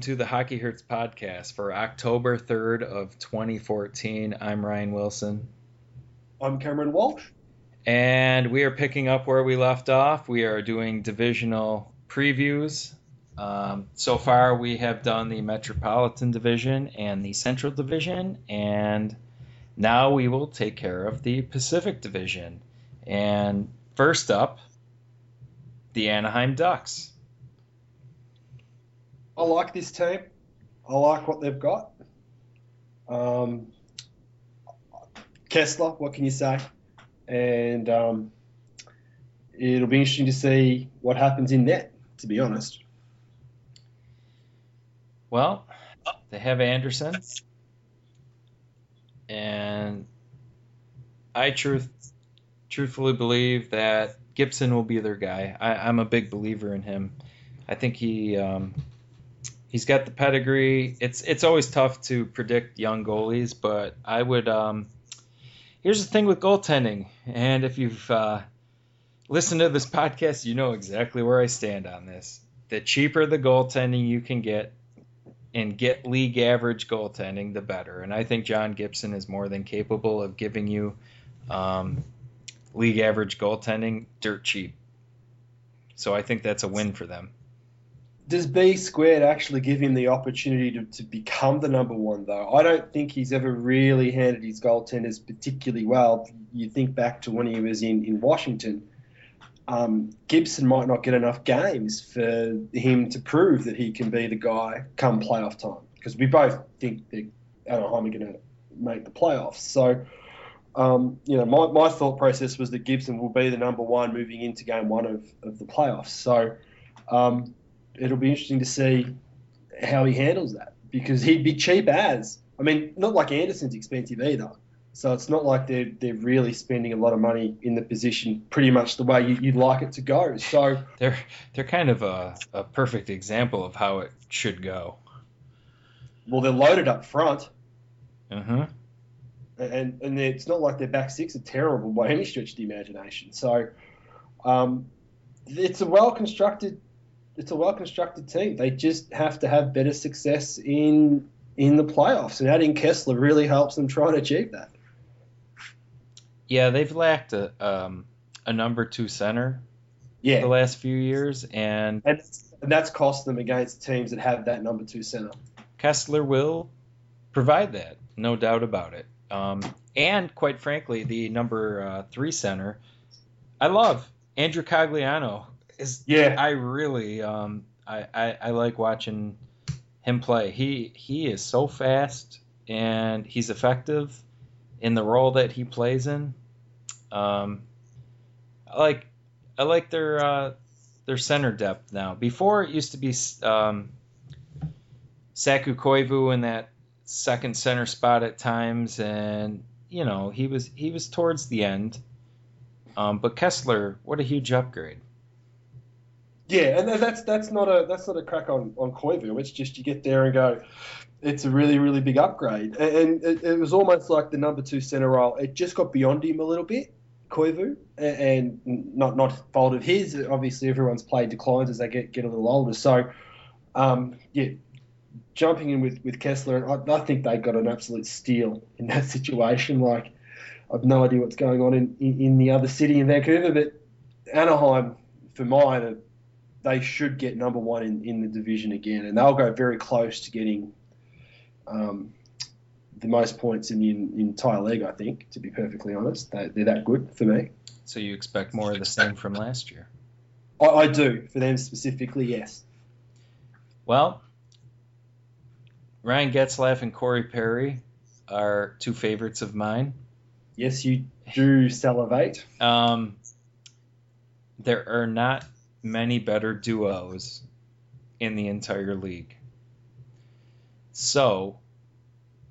Welcome to the Hockey Hurts podcast for October 3rd of 2014. I'm Ryan Wilson. I'm Cameron Walsh. And we are picking up where we left off. We are doing divisional previews. Um, so far, we have done the Metropolitan Division and the Central Division, and now we will take care of the Pacific Division. And first up, the Anaheim Ducks. I like this team. I like what they've got. Um, Kesler, what can you say? And um, it'll be interesting to see what happens in net, to be honest. Well, they have Anderson. And I truth, truthfully believe that Gibson will be their guy. I, am a big believer in him. I think he um, he's got the pedigree. It's it's always tough to predict young goalies, but I would. Um, here's the thing with goaltending, and if you've uh, listened to this podcast, you know exactly where I stand on this. The cheaper the goaltending you can get, and get league average goaltending, the better. And I think John Gibson is more than capable of giving you um, league average goaltending dirt cheap. So I think that's a win for them. Does B squared actually give him the opportunity to, to become the number one, though? I don't think he's ever really handled his goaltenders particularly well. You think back to when he was in, in Washington. Um, Gibson might not get enough games for him to prove that he can be the guy come playoff time because we both think that Anaheim are going to make the playoffs. So, um, you know, my, my thought process was that Gibson will be the number one moving into game one of, of the playoffs. So, um, it'll be interesting to see how he handles that because he'd be cheap as. I mean, not like Anderson's expensive either. So it's not like they're they're really spending a lot of money in the position, pretty much the way you, would like it to go. So they're they're kind of a, a perfect example of how it should go. Well, they're loaded up front. Uh huh. And and it's not like their back six are terrible by any stretch of the imagination. So, um, it's a well constructed it's a well constructed team. They just have to have better success in in the playoffs, and adding Kesler really helps them try and achieve that. Yeah, they've lacked a um, a number two center. Yeah. the last few years, and and, and that's cost them against teams that have that number two center. Kesler will provide that, no doubt about it. Um, and quite frankly, the number uh, three center, I love Andrew Cogliano is yeah. I really um I, I, I like watching him play. He he is so fast and he's effective in the role that he plays in. Um, I like I like their uh, their center depth now. Before it used to be um, Saku Koivu in that second center spot at times, and you know he was he was towards the end. Um, but Kesler, what a huge upgrade! Yeah, and that's that's not a that's not a crack on on Koivu. It's just you get there and go, it's a really really big upgrade, and it, it was almost like the number two center role. It just got beyond him a little bit, Koivu, and not not fault of his. Obviously, everyone's play declines as they get get a little older. So, um, yeah, jumping in with with Kesler, I, I think they got an absolute steal in that situation. Like, I've no idea what's going on in, in, in the other city in Vancouver, but Anaheim, for mine, they should get number one in, in the division again, and they'll go very close to getting um, the most points in the in, entire league. I think, to be perfectly honest, they, are that good for me. So you expect more of the same from last year? I, I do for them specifically, yes. Well, Ryan Getzlaf and Corey Perry are two favorites of mine. Yes, you do salivate. Um, there are not many better duos in the entire league. So,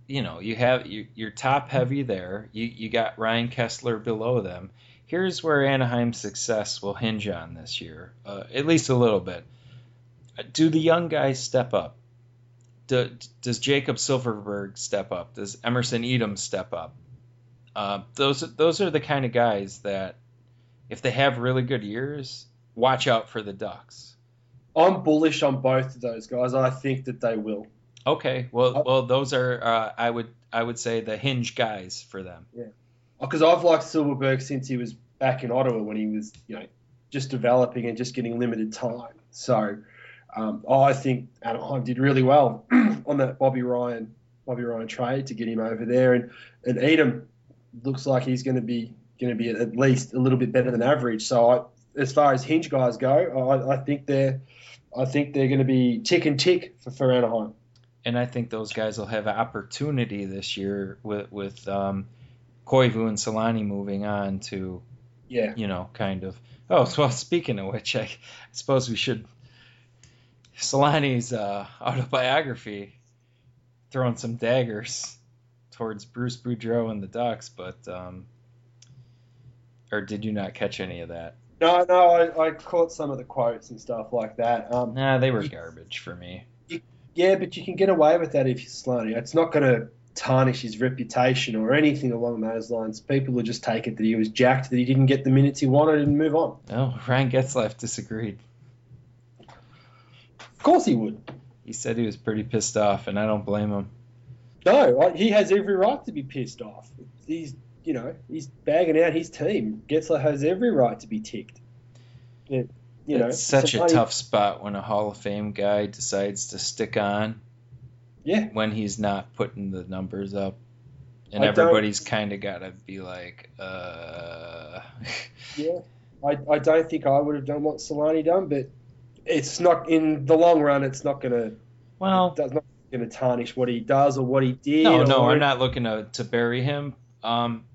you know, you have you, you're top heavy there. You you got Ryan Kesler below them. Here's where Anaheim's success will hinge on this year, uh, at least a little bit. Do the young guys step up? Do, does Jakob Silfverberg step up? Does Emerson Etem step up? Uh, those those are the kind of guys that, if they have really good years, watch out for the Ducks. I'm bullish on both of those guys. I think that they will. Okay, well, I- well, those are uh, I would I would say the hinge guys for them. Yeah. Because I've liked Silfverberg since he was back in Ottawa when he was, you know, just developing and just getting limited time. So um, I think Anaheim did really well on that Bobby Ryan Bobby Ryan trade to get him over there, and and Etem looks like he's going to be going to be at least a little bit better than average. So I, as far as hinge guys go, I, I think they're I think they're going to be tick and tick for, for Anaheim. and I think those guys will have an opportunity this year with with um, Koivu and Selanne moving on to Yeah. you know kind of. Oh well, speaking of which, I suppose we should Selanne's uh, autobiography throwing some daggers towards Bruce Boudreau and the Ducks, but um, or did you not catch any of that? No, no, I, I caught some of the quotes and stuff like that. Um, Nah, they were garbage for me. Yeah, but you can get away with that if you're Selanne. It's not going to tarnish his reputation or anything along those lines. People will just take it that he was jacked, that he didn't get the minutes he wanted, and move on. Oh, Ryan Getzlaf disagreed. Of course he would. He said he was pretty pissed off, and I don't blame him. No, he has every right to be pissed off. He's, you know, he's bagging out his team. Getzler has every right to be ticked. Yeah, you know, it's such a Selanne- tough spot when a Hall of Fame guy decides to stick on Yeah, when he's not putting the numbers up. And I everybody's kind of got to be like, uh. yeah. I, I don't think I would have done what Selanne done, but it's not in the long run. It's not going to. well, That's not going to tarnish what he does or what he did. no, no, or- I'm not looking to, to bury him. Um,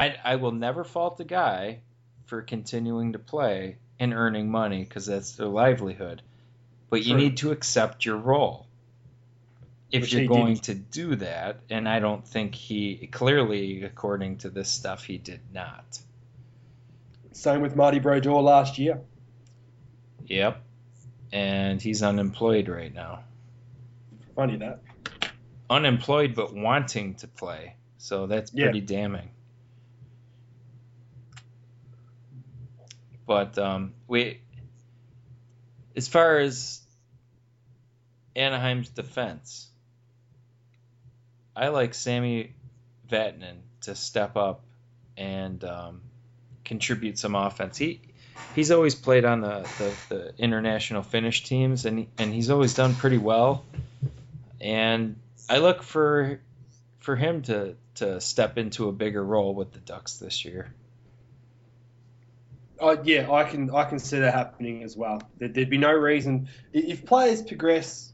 I, I will never fault the guy for continuing to play and earning money because that's their livelihood. But you need to accept your role. If Which you're going didn't. to do that, and I don't think he clearly, according to this stuff, he did not. Same with Marty Brodeur last year. Yep. And he's unemployed right now. Funny that. Unemployed but wanting to play. So that's Yeah. pretty damning. But um, we, as far as Anaheim's defense, I like Sami Vatanen to step up and um, contribute some offense. He he's always played on the, the, the international Finnish teams, and and he's always done pretty well. And I look for for him to to step into a bigger role with the Ducks this year. Uh, yeah, I can I can see that happening as well. There, there'd be no reason if players progress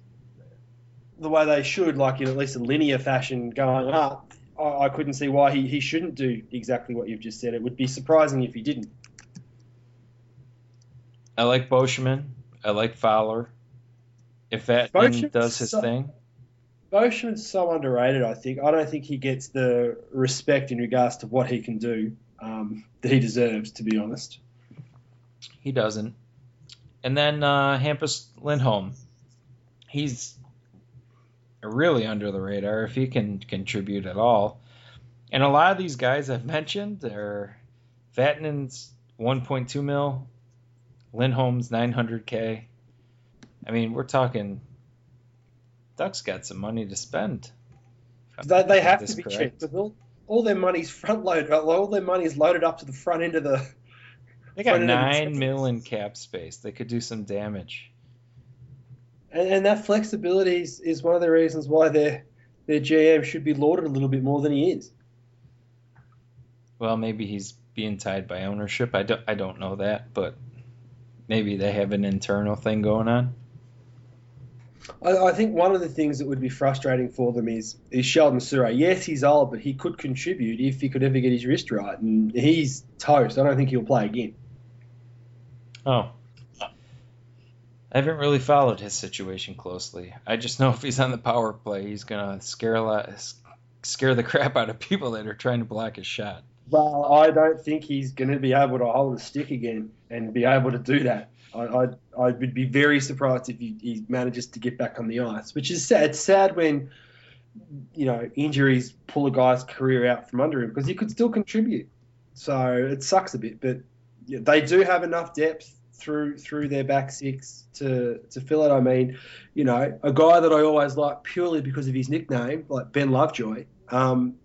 the way they should, like in at least a linear fashion going up. I, I couldn't see why he, he shouldn't do exactly what you've just said. It would be surprising if he didn't. I like Beauchemin. I like Fowler. If that does his so- thing, Beauchemin's so underrated. I think I don't think he gets the respect in regards to what he can do um, that he deserves. To be honest. He doesn't. And then uh, Hampus Lindholm, he's really under the radar if he can contribute at all. And a lot of these guys I've mentioned are Vatanen's 1.2 mil, Lindholm's 900k. I mean, we're talking. Ducks got some money to spend. They, they have to be cheap. correct. But all, their money's front loaded. All their money's loaded up to the front end of the. They got front end of the nine mil in cap space. They could do some damage. And, and that flexibility is, is one of the reasons why their their GM should be lauded a little bit more than he is. Well, maybe he's being tied by ownership. I don't, I don't know that, but maybe they have an internal thing going on. I, I think one of the things that would be frustrating for them is is Sheldon Souray. Yes, he's old, but he could contribute if he could ever get his wrist right. And he's toast. I don't think he'll play again. Oh. I haven't really followed his situation closely. I just know if he's on the power play, he's gonna scare a lot, scare the crap out of people that are trying to block his shot. Well, I don't think he's going to be able to hold a stick again and be able to do that. I, I, I would be very surprised if he, he manages to get back on the ice, which is sad. It's sad when, you know, injuries pull a guy's career out from under him because he could still contribute. So it sucks a bit, but they do have enough depth through through their back six to to fill it. I mean, you know, a guy that I always like purely because of his nickname, like Ben Lovejoy. Um,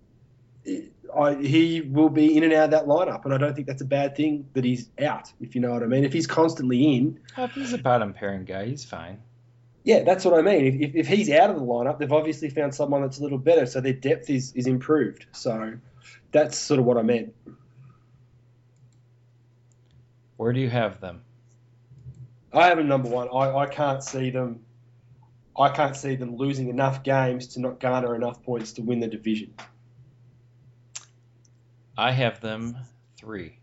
I, he will be in and out of that lineup, and I don't think that's a bad thing that he's out. If you know what I mean. If he's constantly in, oh, if he's a bottom pairing guy, he's fine. Yeah, that's what I mean. If, if he's out of the lineup, they've obviously found someone that's a little better, so their depth is, is improved. So that's sort of what I meant. Where do you have them? I have them number one. I, I can't see them. I can't see them losing enough games to not garner enough points to win the division. I have them three.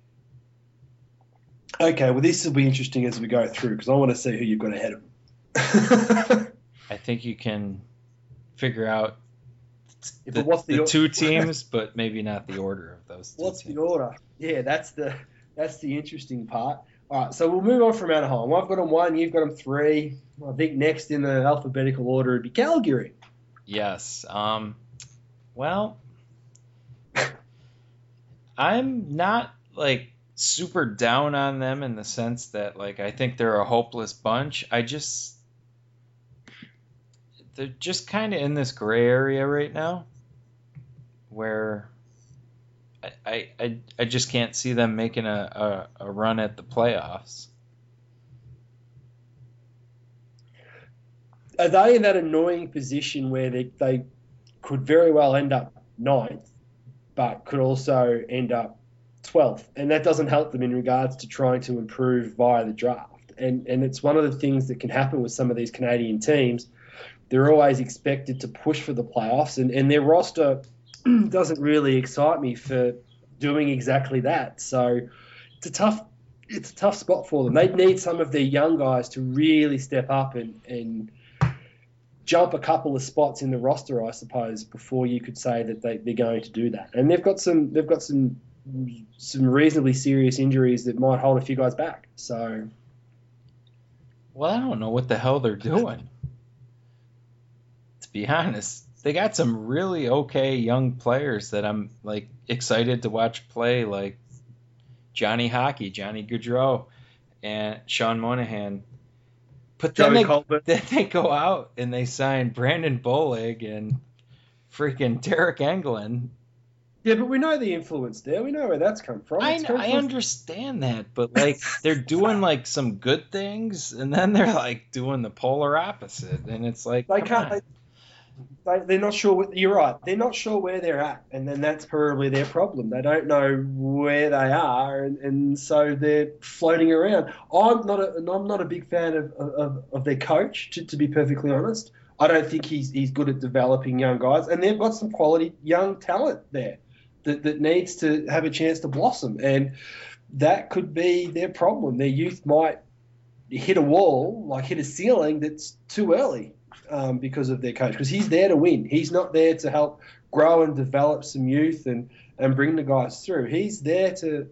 Okay, well, this will be interesting as we go through because I want to see who you've got ahead of them. I think you can figure out the, what's the, the two teams, but maybe not the order of those. what's teams. the order? Yeah, that's the that's the interesting part. All right, so we'll move on from Anaheim. I've got them one, you've got them three. I think next in the alphabetical order would be Calgary. Yes. Um. Well, I'm not like super down on them in the sense that like I think they're a hopeless bunch. I just they're just kind of in this gray area right now where I, I, I just can't see them making a, a, a run at the playoffs. Are they in that annoying position where they, they could very well end up ninth, but could also end up 12th? And that doesn't help them in regards to trying to improve via the draft. And, and it's one of the things that can happen with some of these Canadian teams they're always expected to push for the playoffs, and, and their roster doesn't really excite me for doing exactly that. So it's a tough it's a tough spot for them. They need some of their young guys to really step up and, and jump a couple of spots in the roster, I suppose, before you could say that they, they're going to do that. And they've got some they've got some some reasonably serious injuries that might hold a few guys back. So Well, I don't know what the hell they're doing to be honest. They got some really okay young players that I'm like excited to watch play, like Johnny Hockey, Johnny Gaudreau, and Sean Monahan. But then they, then they go out and they sign Brandon Bollig and freaking Deryk Engelland. Yeah, but we know the influence there. We know where that's come from. I, know, I understand that, but like they're doing like some good things, and then they're like doing the polar opposite, and it's like they can't. They, they, are not sure. What, you're right. They're not sure where they're at, and then that's probably their problem. They don't know where they are, and, and so they're floating around. I'm not a I'm not a big fan of of, of their coach, to, to be perfectly honest. I don't think he's he's good at developing young guys, and they've got some quality young talent there that, that needs to have a chance to blossom, and that could be their problem. Their youth might hit a wall, like hit a ceiling that's too early um, because of their coach because he's there to win. He's not there to help grow and develop some youth and, and bring the guys through. He's there to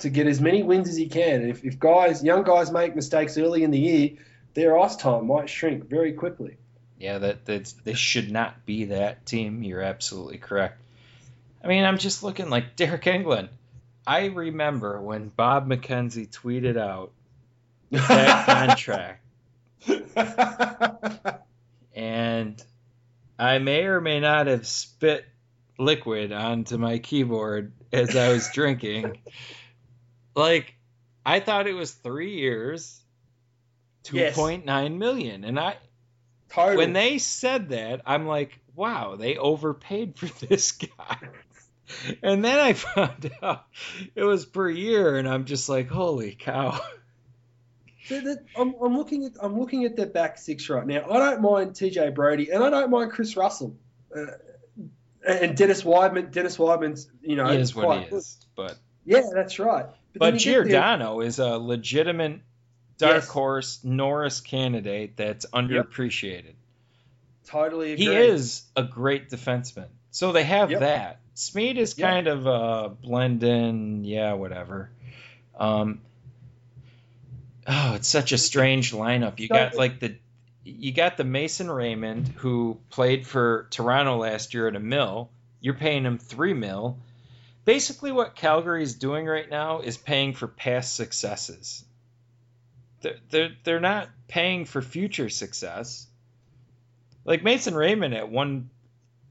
to get as many wins as he can. If, if guys, young guys, make mistakes early in the year, their ice time might shrink very quickly. Yeah, that that's, this should not be that team. You're absolutely correct. I mean, I'm just looking like Deryk Engelland. I remember when Bob McKenzie tweeted out that contract. and I may or may not have spit liquid onto my keyboard as I was drinking. Like, I thought it was three years, two point nine million, and I. Totally. When they said that, I'm like, wow, they overpaid for this guy. and then I found out it was per year, and I'm just like, holy cow. I'm, I'm, looking at I'm looking at their back six right now. I don't mind TJ Brodie and I don't mind Kris Russell. Uh, and Dennis Wideman, Dennis Wideman's, you know, he is what he is, but yeah, that's right. But, but Giordano is a legitimate dark yes. horse Norris candidate that's underappreciated. Yep. Totally agree. He is a great defenseman. So they have yep. that. Smid is yep. kind of a blend in, yeah, whatever. Um, oh, it's such a strange lineup. You got like the you got the Mason Raymond who played for Toronto last year at a mill. You're paying him three mil. Basically, what Calgary is doing right now is paying for past successes. they're, they're they're not paying for future success. Like Mason Raymond at one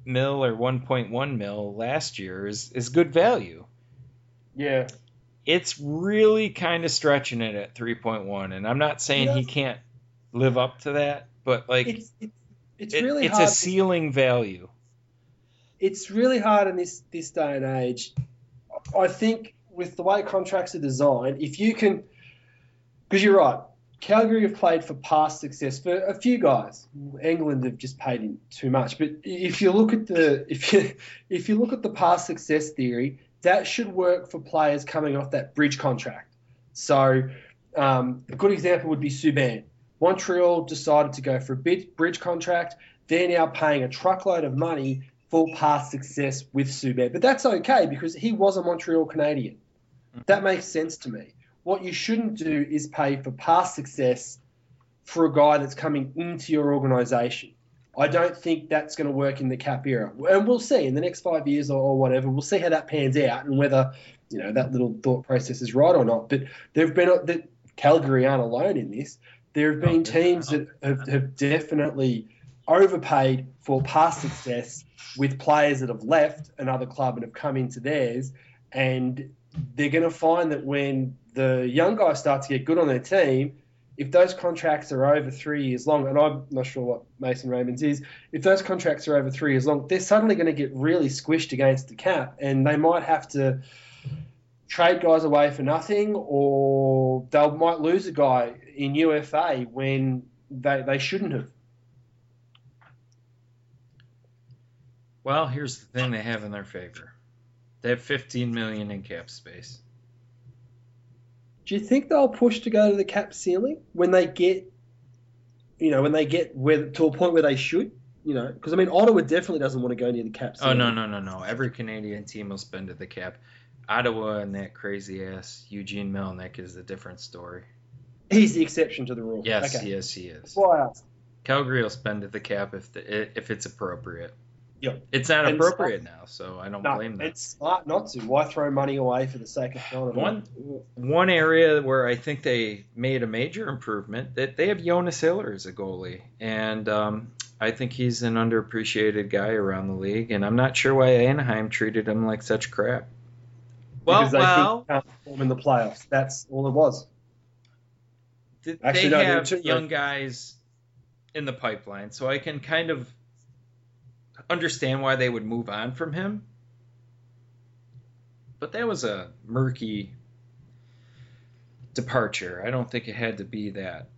mil or one point one mil last year is is good value. Yeah. It's really kind of stretching it at three point one, and I'm not saying he can't live up to that, but like It's it's, it's it- really it's hard. a ceiling value. it's really hard in this this day and age. I think with the way contracts are designed, if you can, because you're right, Calgary have played for past success for a few guys. England have just paid in too much. But if you look at the if you if you look at the past success theory, that should work for players coming off that bridge contract. So um, a good example would be Subban. Montreal decided to go for a bridge contract. They're now paying a truckload of money for past success with Subban. But that's okay because he was a Montreal Canadian. That makes sense to me. What you shouldn't do is pay for past success for a guy that's coming into your organisation. I don't think that's going to work in the cap era. And we'll see in the next five years or, or whatever. We'll see how that pans out and whether you know that little thought process is right or not. But there've been that Calgary aren't alone in this. There have been Oh, teams that have, have definitely overpaid for past success with players that have left another club and have come into theirs, and they're going to find that when the young guys start to get good on their team, if those contracts are over three years long, and I'm not sure what Mason Raymond's is, if those contracts are over three years long, they're suddenly going to get really squished against the cap, and they might have to trade guys away for nothing, or they might lose a guy in UFA when they, they shouldn't have. Well, here's the thing they have in their favor. They have 15 million in cap space. Do you think they'll push to go to the cap ceiling when they get, you know, when they get where to a point where they should? You know, because I mean, Ottawa definitely doesn't want to go near the cap Ceiling. Oh no no no no! Every Canadian team will spend at the cap. Ottawa and that crazy ass Eugene Melnyk is a different story. He's the exception to the rule. Yes, okay. yes, he is. Why I. Calgary will spend at the cap if the, if it's appropriate. Yep. It's not And appropriate now, so I don't No, blame them. it's smart not to. Why throw money away for the sake of throwing it away? One one area where I think they made a major improvement that they have Jonas Hiller as a goalie, and um, I think he's an underappreciated guy around the league, and I'm not sure why Anaheim treated him like such crap. Well, because they well, can't perform in the playoffs. That's all it was. Actually, they no, have two- young guys in the pipeline, so I can kind of understand why they would move on from him. But that was a murky departure. I don't think it had to be that.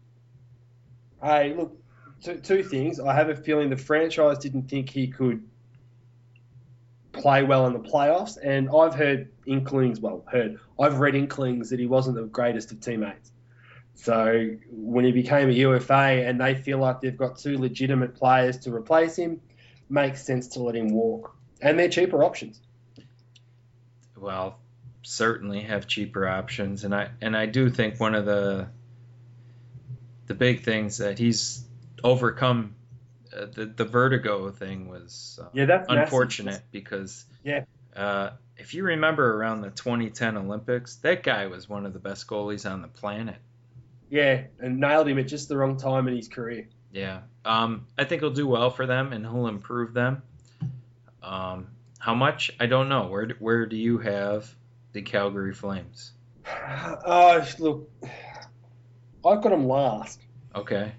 I look, two, two things. I have a feeling the franchise didn't think he could play well in the playoffs, and I've heard inklings. Well, heard. I've read inklings that he wasn't the greatest of teammates. So when he became a UFA, and they feel like they've got two legitimate players to replace him, makes sense to let him walk, and they're cheaper options. well, certainly have cheaper options, and I and I do think one of the the big things that he's overcome uh, the the vertigo thing was uh, Yeah, that's massive. unfortunate because Yeah. uh, if you remember around the 2010 Olympics, that guy was one of the best goalies on the planet. Yeah, and nailed him at just the wrong time in his career. Yeah, um, I think he'll do well for them and he'll improve them. Um, how much? I don't know. Where do- where do you have the Calgary Flames? Oh, look, I've got them last. Okay.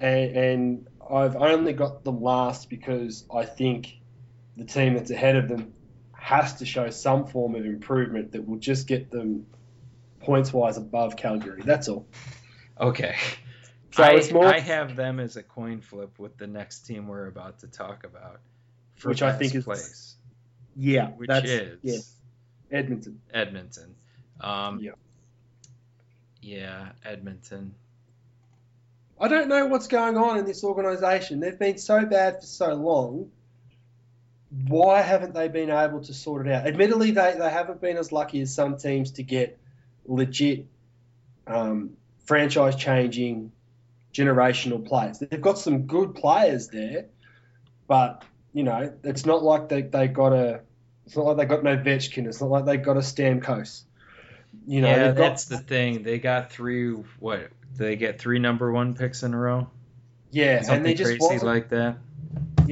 and, and I've only got them last because I think the team that's ahead of them has to show some form of improvement that will just get them points wise above Calgary. That's all. Okay. So I, more, I have them as a coin flip with the next team we're about to talk about. For Which I last think is- place, yeah, which that's is yeah, Edmonton. Edmonton. Um, Yeah. Yeah, Edmonton. I don't know what's going on in this organisation. They've been so bad for so long. Why haven't they been able to sort it out? Admittedly, they, they haven't been as lucky as some teams to get legit um, franchise changing generational players. They've got some good players there, but you know it's not like they, they got a it's not like they got no Vetchkin. It's not like they got a Stamkos. You know, yeah, got- that's the thing. They got three. What? They get three number one picks in a row. yeah, and Something they just crazy like that.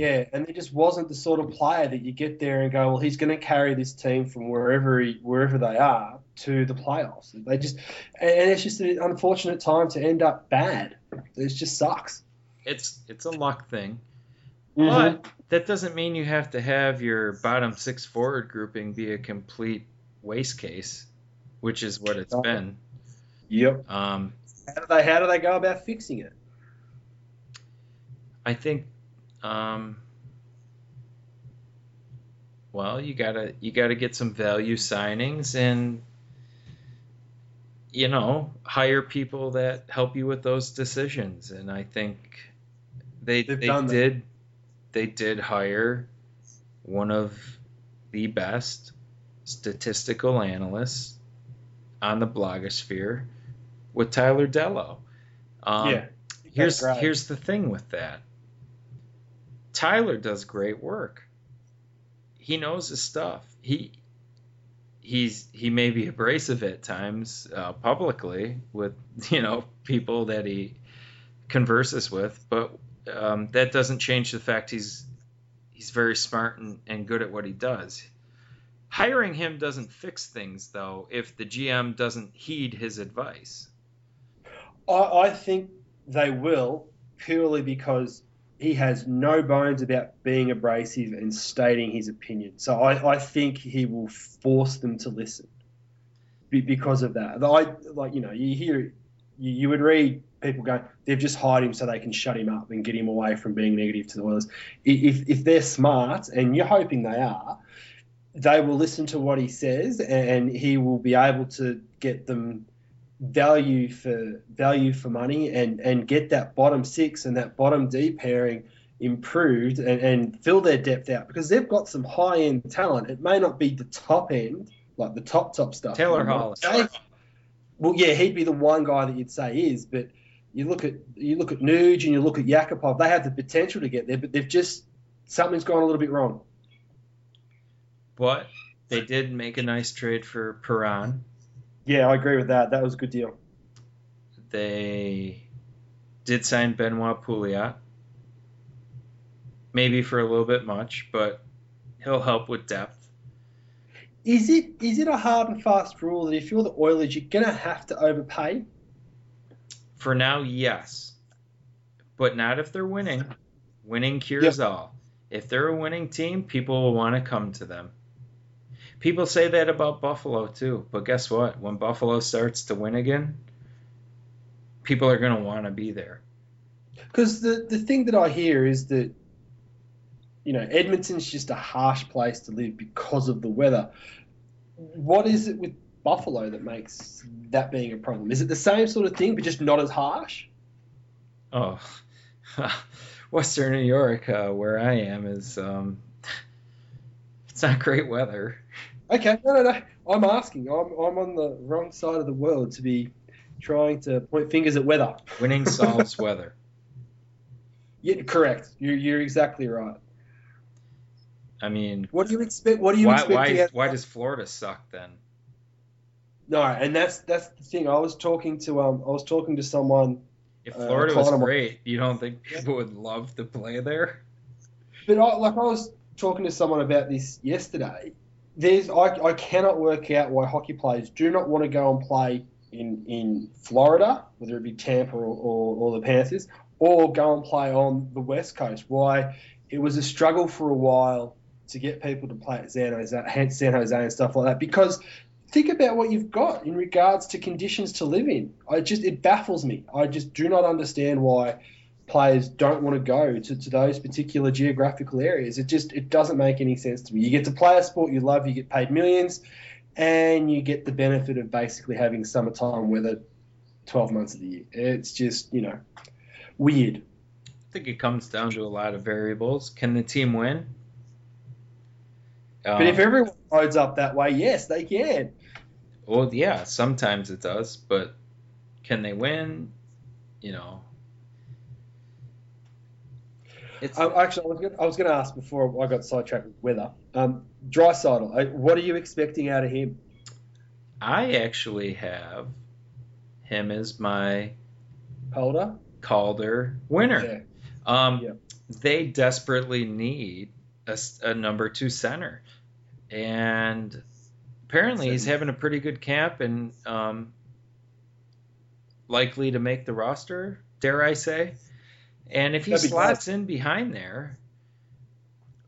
Yeah, and there just wasn't the sort of player that you get there and go, well, he's going to carry this team from wherever he, wherever they are to the playoffs. They just, and it's just an unfortunate time to end up bad. It just sucks. It's it's a luck thing, Mhm. but that doesn't mean you have to have your bottom six forward grouping be a complete waste case, which is what it's been. Yep. Um, How do they how do they go about fixing it? I think, um, well, you gotta you gotta get some value signings and you know hire people that help you with those decisions. And I think they They've they that. did they did hire one of the best statistical analysts on the blogosphere with Tyler Dellow. Um, yeah. here's here's the thing with that. Tyler does great work. He knows his stuff. He he's he may be abrasive at times uh, publicly with you know people that he converses with, but um, that doesn't change the fact he's he's very smart and, and good at what he does. Hiring him doesn't fix things though if the GM doesn't heed his advice. I, I think they will purely because he has no bones about being abrasive and stating his opinion. So I, I think he will force them to listen because of that. I like you know you hear you, you would read people going they've just hired him so they can shut him up and get him away from being negative to the Oilers. If if they're smart and you're hoping they are, they will listen to what he says and he will be able to get them value for value for money and and get that bottom six and that bottom D pairing improved and, and fill their depth out because they've got some high end talent. It may not be the top end, like the top top stuff. Taylor Hollis. Well, yeah, he'd be the one guy that you'd say is, but you look at you look at Nuge and you look at Yakupov, they have the potential to get there, but they've just something's gone a little bit wrong. But they did make a nice trade for Perron. Yeah, I agree with that. That was a good deal. They did sign Benoit Pouliot. Maybe for a little bit much, but he'll help with depth. Is it is it a hard and fast rule that if you're the Oilers, you're gonna have to overpay? For now, yes. But not if they're winning. Winning cures all. If they're a winning team, people will want to come to them. People say that about Buffalo too, but guess what? When Buffalo starts to win again, people are going to want to be there. Because the the thing that I hear is that you know Edmonton's just a harsh place to live because of the weather. What is it with Buffalo that makes that being a problem? Is it the same sort of thing, but just not as harsh? Oh, Western New York, uh, where I am, is um, it's not great weather. Okay, no, no, no. I'm asking. I'm I'm on the wrong side of the world to be trying to point fingers at weather. Winning solves weather. Yeah, correct. You're you're exactly right. I mean, What do you expect? What do you why expect? why why does Florida suck then? No, and that's that's the thing. I was talking to um I was talking to someone, If Uh, Florida was Connor- great, you don't think people would love to play there? but I, like I was talking to someone about this yesterday. There's I, I cannot work out why hockey players do not want to go and play in in Florida, whether it be Tampa or, or, or the Panthers, or go and play on the West Coast. Why it was a struggle for a while to get people to play at San Jose, San Jose and stuff like that because think about what you've got in regards to conditions to live in. I just it baffles me. I just do not understand why players don't want to go to, to those particular geographical areas. It just it doesn't make any sense to me. You get to play a sport you love, you get paid millions, and you get the benefit of basically having summertime weather twelve months of the year. It's just, you know, weird. I think it comes down to a lot of variables. Can the team win? But if Um, everyone loads up that way, yes, they can. well, yeah, sometimes it does, but can they win? You know, it's I, actually, I was gonna, I was going to ask before I got sidetracked with weather. Um, Draisaitl, uh, what are you expecting out of him? I actually have him as my Holder. Calder winner. Yeah. Um, Yeah. They desperately need a number two center, and apparently he's having a pretty good camp and um, likely to make the roster. Dare I say? And if he That'd be slots in behind there,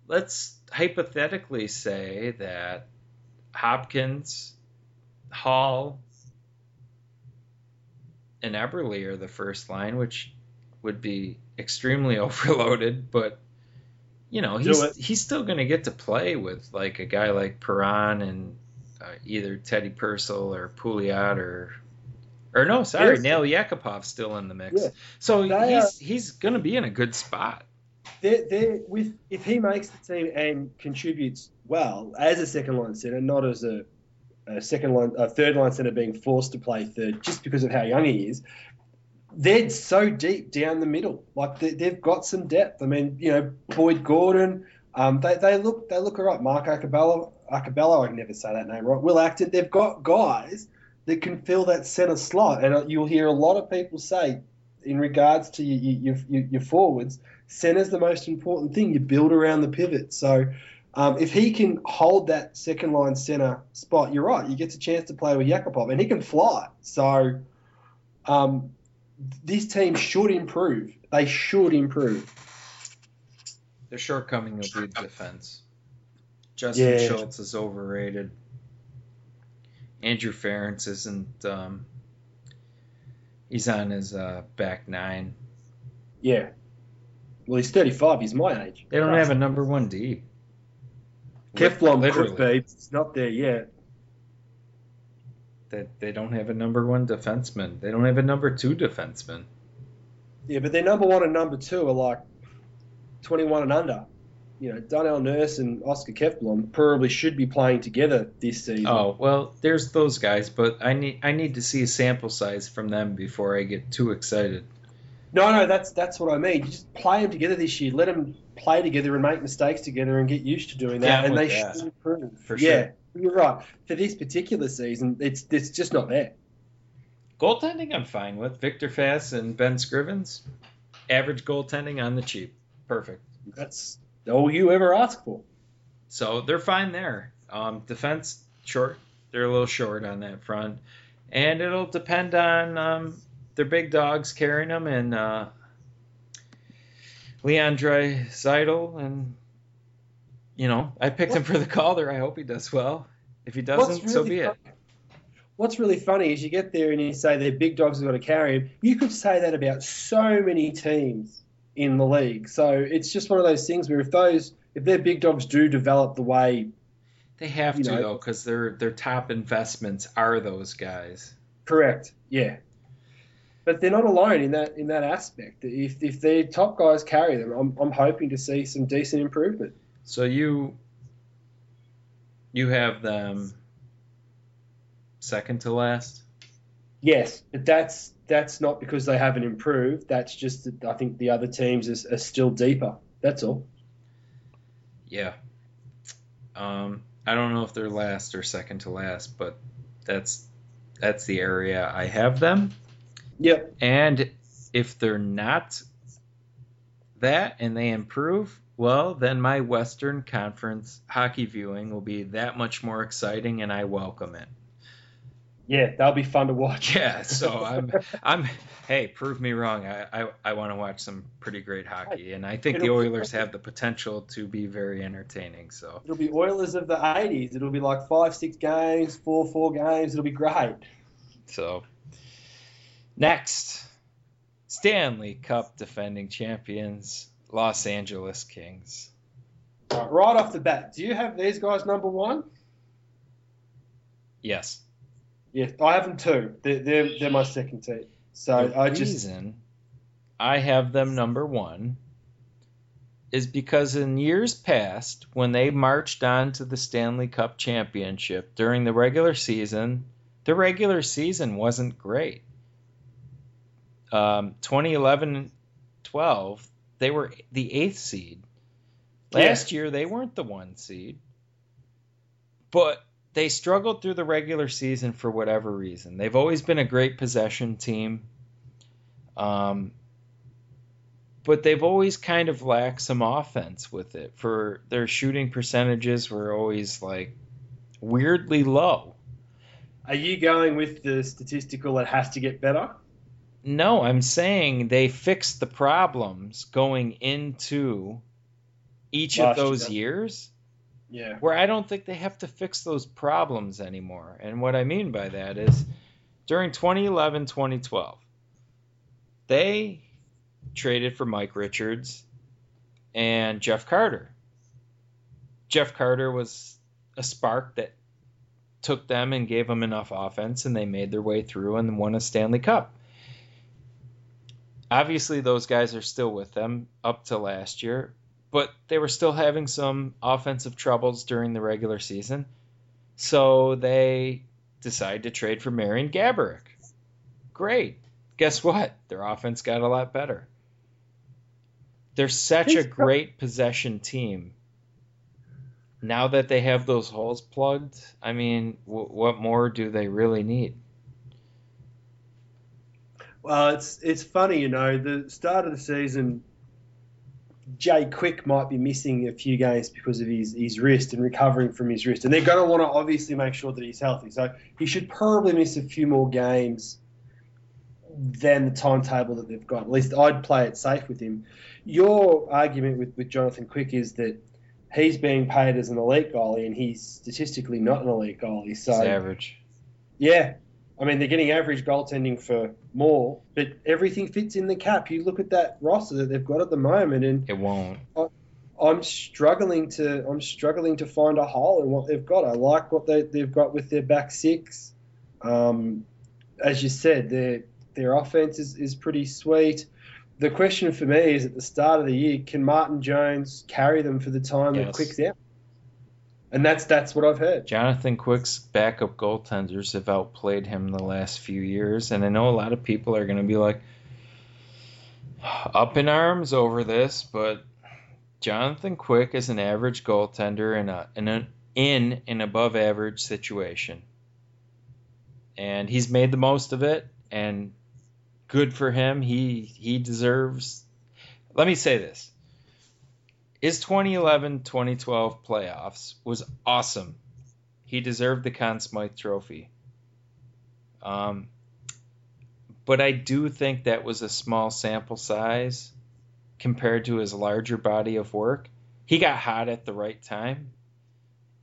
let's hypothetically say that Hopkins, Hall, and Eberle are the first line, which would be extremely overloaded, but you know, he's he's still going to get to play with like a guy like Perron and uh, either Teddy Purcell or Pouliot or or no, sorry, Yes. Nail Yakupov's still in the mix. Yeah. So he's he's going to be in a good spot. They're, they're, with if he makes the team and contributes well as a second line center, not as a, a second line, a third line center being forced to play third just because of how young he is. They're so deep down the middle, like they, they've got some depth. I mean, you know, Boyd Gordon, um, they, they look they look all right. Mark Acabello, Acabello, I can never say that name right. Will Acton, they've got guys that can fill that center slot, and uh, you'll hear a lot of people say in regards to your your, your, your forwards center's the most important thing. You build around the pivot. So um, if he can hold that second line center spot, you're right. You get a chance to play with Yakupov, and he can fly. So um, this team should improve. They should improve. Their shortcoming will be defense. Justin Yeah. Schultz is overrated. Andrew Ference isn't. Um, he's on his uh, back nine. Yeah. Well, he's 35. He's my age. They don't have a number one D. Keflon Literally. could be. It's not there yet. That they don't have a number one defenseman. They don't have a number two defenseman. Yeah, but their number one and number two are like 21 and under. You know, Darnell Nurse and Oscar Keflon probably should be playing together this season. Oh well, there's those guys, but I need I need to see a sample size from them before I get too excited. No, no, that's that's what I mean. You just play them together this year. Let them play together and make mistakes together and get used to doing that, Yeah, and they that. should improve. For sure. yeah, you're right. For this particular season, it's it's just not there. Goaltending, I'm fine with. Viktor Fasth and Ben Scrivens, average goaltending on the cheap, perfect. That's all you ever ask for. So they're fine there. Um, defense short, they're a little short on that front, and it'll depend on um, their big dogs carrying them and uh, Leon Draisaitl and you know I picked him for the Calder. I hope he does well. If he doesn't, so be it. What's really funny is you get there and you say their big dogs have got to carry him. You could say that about so many teams in the league. So it's just one of those things where if those if their big dogs do develop the way They have to know. though, because their their top investments are those guys. Correct. Yeah. But they're not alone in that in that aspect. If if their top guys carry them, I'm I'm hoping to see some decent improvement. So you you have them second to last. Yes, but that's that's not because they haven't improved. That's just that I think the other teams are, are still deeper. That's all. Yeah. Um, I don't know if they're last or second to last, but that's that's the area I have them. Yep. And if they're not that and they improve, well, then my Western Conference hockey viewing will be that much more exciting, and I welcome it. Yeah, that'll be fun to watch. Yeah, so I'm I'm hey, prove me wrong. I I, I want to watch some pretty great hockey, and I think the It'll- Oilers have the potential to be very entertaining. So It'll be Oilers of the '80s. It'll be like five, six games, four, four games. It'll be great. so next, Stanley Cup defending champions, Los Angeles Kings. Right, right off the bat, do you have these guys number one? Yes. Yeah, I have them too. They're they're, they're my second team. So the I just reason I have them number one is because in years past, when they marched on to the Stanley Cup championship during the regular season, the regular season wasn't great. Um, 2011 12, they were the eighth seed. Yeah. Last year, they weren't the one seed. But they struggled through the regular season for whatever reason. They've always been a great possession team. Um, but they've always kind of lacked some offense with it. For their shooting percentages were always like weirdly low. Are you going with the statistical it has to get better? No, I'm saying they fixed the problems going into each Last of those year. years Yeah. where I don't think they have to fix those problems anymore. And what I mean by that is during 2011 2012, they traded for Mike Richards and Jeff Carter. Jeff Carter was a spark that took them and gave them enough offense, and they made their way through and won a Stanley Cup. Obviously, those guys are still with them up to last year, but they were still having some offensive troubles during the regular season. So they decided to trade for Marian Gaborik. Great. Guess what? Their offense got a lot better. They're such a He's- great possession team. Now that they have those holes plugged, I mean, w- what more do they really need? Well, it's it's funny, you know, the start of the season, Jay Quick might be missing a few games because of his, his wrist and recovering from his wrist. And they're going to want to obviously make sure that he's healthy. So he should probably miss a few more games than the timetable that they've got. At least I'd play it safe with him. Your argument with, with Jonathan Quick is that he's being paid as an elite goalie and he's statistically not an elite goalie. So It's average. yeah. I mean, they're getting average goaltending for more, but everything fits in the cap. You look at that roster that they've got at the moment, and It won't. I'm struggling to I'm struggling to find a hole in what they've got. I like what they, they've got with their back six. Um, as you said, their their offense is, is pretty sweet. The question for me is at the start of the year, can Martin Jones carry them for the time that Yes. Quick's out? And that's that's what I've heard. Jonathan Quick's backup goaltenders have outplayed him the last few years, and I know a lot of people are going to be like up in arms over this, but Jonathan Quick is an average goaltender in a in an in an above average situation, and he's made the most of it, and good for him. He he deserves. Let me say this his 2011 2012 playoffs was awesome. He deserved the Conn Smythe Trophy. Um, but I do think that was a small sample size compared to his larger body of work. He got hot at the right time,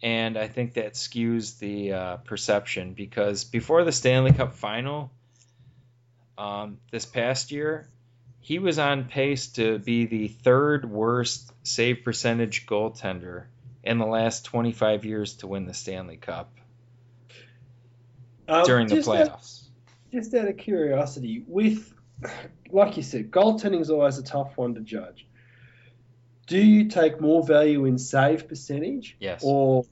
and I think that skews the uh, perception because before the Stanley Cup final um, this past year, he was on pace to be the third worst save percentage goaltender in the last 25 years to win the Stanley Cup Um, during the just out- playoffs. just out of curiosity, with like you said, goaltending is always a tough one to judge. Do you take more value in save percentage, Yes. or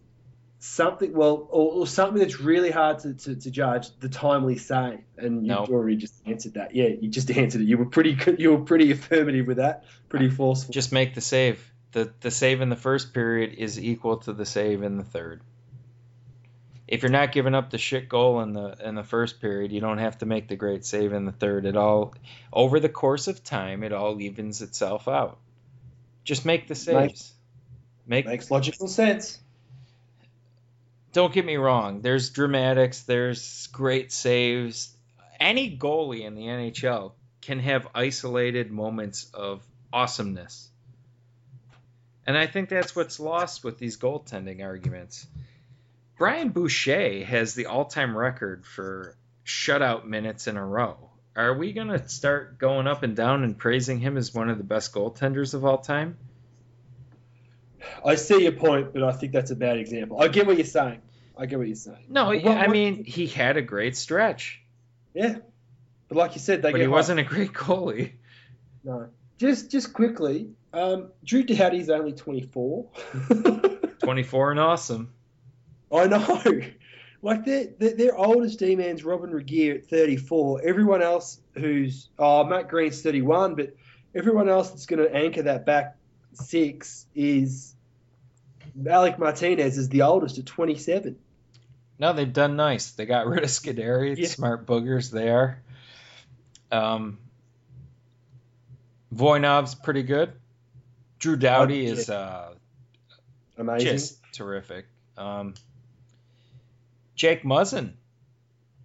something? Well, or, or something that's really hard to, to, to judge, the timely save. And you No. already just answered that. Yeah, you just answered it. You were pretty you were pretty affirmative with that. Pretty forceful. Just make the save. The the save in the first period is equal to the save in the third. If you're not giving up the shit goal in the in the first period, you don't have to make the great save in the third. It all over the course of time, it all evens itself out. Just make the saves. Make Makes logical sense. Don't get me wrong. There's dramatics. There's great saves. Any goalie in the NHL can have isolated moments of awesomeness, and I think that's what's lost with these goaltending arguments. Brian Boucher has the all-time record for shutout minutes in a row. Are we gonna start going up and down and praising him as one of the best goaltenders of all time? I see your point, but I think that's a bad example. I get what you're saying. I get what you're saying. No, What- I what- mean he had a great stretch, Yeah, but like you said, they but he wasn't a great goalie. No. Just just quickly, um, Drew Doughty's only 24. 24 and awesome. I know. Like their, their their oldest D man's Robyn Regehr at 34. Everyone else who's oh Matt Greene's 31, but everyone else that's going to anchor that back six is Alec Martinez is the oldest at 27. No, they've done nice. They got rid of Scuderi. Yeah. Smart boogers there. Um, Voinov's pretty good. Drew Doughty yeah. is uh, Amazing. just terrific. Um, Jake Muzzin,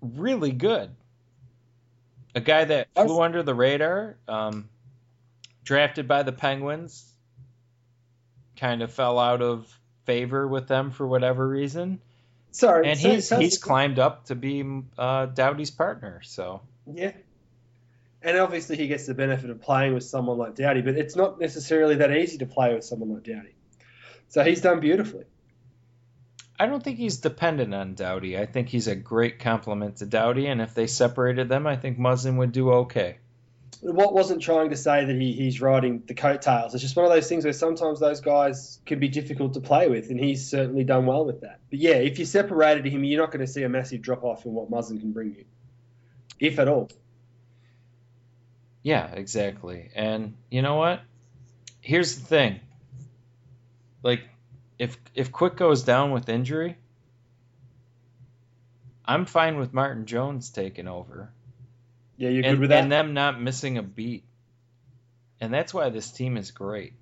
really good. A guy that I flew under the radar, um, drafted by the Penguins, kind of fell out of favor with them for whatever reason, Sorry, and he's so- he's climbed up to be uh, Doughty's partner. So Yeah. And obviously he gets the benefit of playing with someone like Doughty, but it's not necessarily that easy to play with someone like Doughty. So he's done beautifully. I don't think he's dependent on Doughty. I think he's a great complement to Doughty, and if they separated them, I think Muzzin would do okay. What wasn't trying to say that he, he's riding the coattails. It's just one of those things where sometimes those guys can be difficult to play with, and he's certainly done well with that. But yeah, if you separated him, you're not going to see a massive drop off in what Muzzin can bring you, if at all. Yeah, exactly. And you know what? Here's the thing. Like if if Quick goes down with injury, I'm fine with Martin Jones taking over. Yeah, you're and, good with that. and them not missing a beat. And that's why this team is great.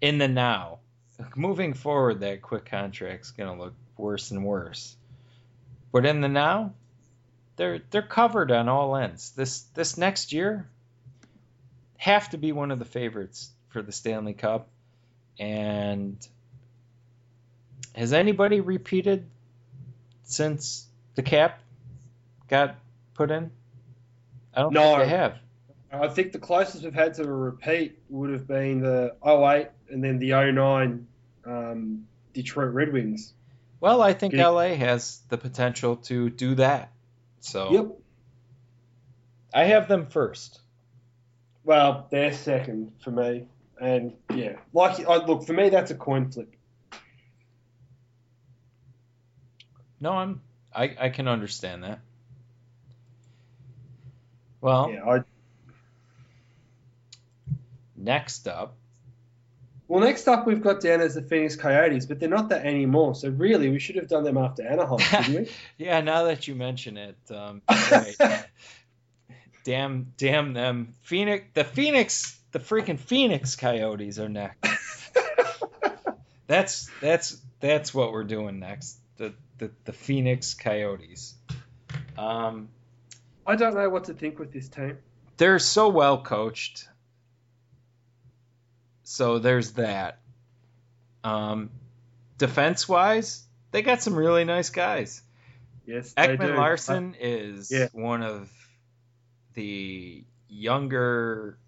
In the now. Moving forward, that quick contract's gonna look worse and worse. But in the now, they're they're covered on all ends. This this next year have to be one of the favorites for the Stanley Cup. And has anybody repeated since the cap got put in? I don't No. think they have. I think the closest we've had to a repeat would have been the 08 and then the 09 um, Detroit Red Wings. Well, I think. LA has the potential to do that. So Yep. I have them first. Well, they're second for me. And yeah, like I, look for me, that's a coin flip. No, I'm I, I can understand that. Well, Yeah, I, next up, well, next up we've got down as the Phoenix Coyotes, but they're not that anymore. So really, we should have done them after Anaheim, shouldn't we? yeah, now that you mention it, um, damn, damn them, Phoenix, the Phoenix, the freaking Phoenix Coyotes are next. That's that's that's what we're doing next. The the, the Phoenix Coyotes. Um, I don't know what to think with this team. they're so well coached. So there's that. Um, defense wise, they got some really nice guys. Yes, they Ekman. Larsson is Yeah. one of the younger,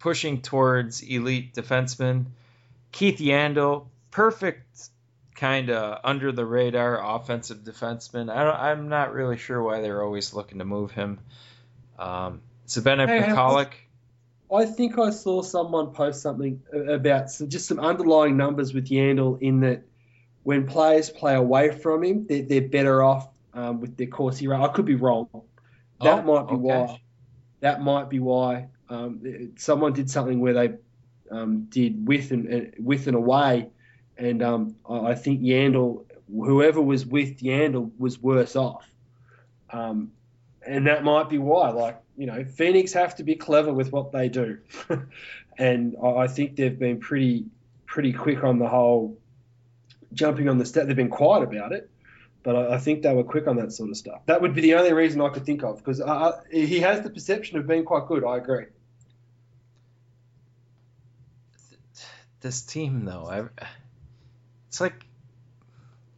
pushing towards elite defensemen. Keith Yandle, perfect kind of under the radar offensive defenseman. I don't, I'm not really sure why they're always looking to move him. Um, Sabina Hey, I think I saw someone post something about some, just some underlying numbers with Yandle in that when players play away from him, they're, they're better off um, with their Corsi rate. I could be wrong. That Oh, might be okay. why. That might be why. Um, someone did something where they um, did with and, and with and away, and um, I think Yandle, whoever was with Yandle, was worse off. Um, and that might be why. Like you know, Phoenix have to be clever with what they do, and I think they've been pretty pretty quick on the whole jumping on the step. They've been quiet about it, but I, think they were quick on that sort of stuff. That would be the only reason I could think of because uh, he has the perception of being quite good. I agree. this team though, I, it's like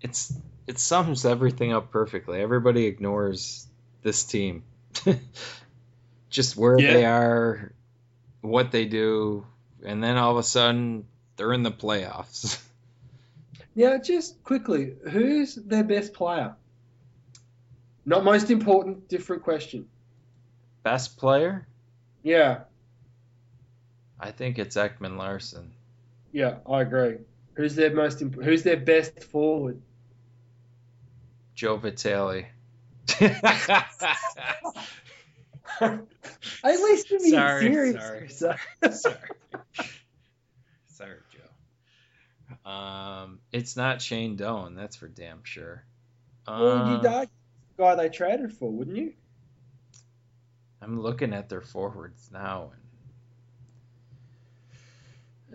it's it sums everything up perfectly. Everybody ignores this team, just where Yeah. they are, what they do, and then all of a sudden they're in the playoffs. Now, just quickly, who's their best player? Not most important, different question. Best player, Yeah, I think it's Ekman-Larsson. yeah, I agree. Who's their most? Imp- who's their best forward? Joe Vitale. At least give me Sorry, serious. sorry. Sorry. Sorry, Joe. Um, it's not Shane Doan, that's for damn sure. Well, Uh, you'd argue the guy they traded for, wouldn't you? I'm looking at their forwards now. And,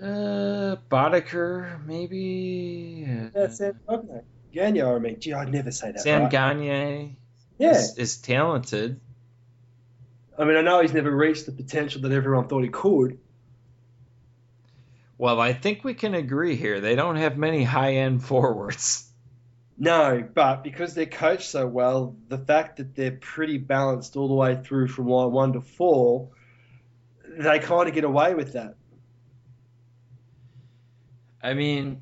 uh, Boedker, maybe. Yeah, Sam Gagner. Gagne, I mean, gee, I'd never say that. Sam right? Gagne Yeah. is, is talented. I mean, I know he's never reached the potential that everyone thought he could. Well, I think we can agree here. They don't have many high end forwards. No, but because they're coached so well, the fact that they're pretty balanced all the way through from line one to four, they kind of get away with that. I mean,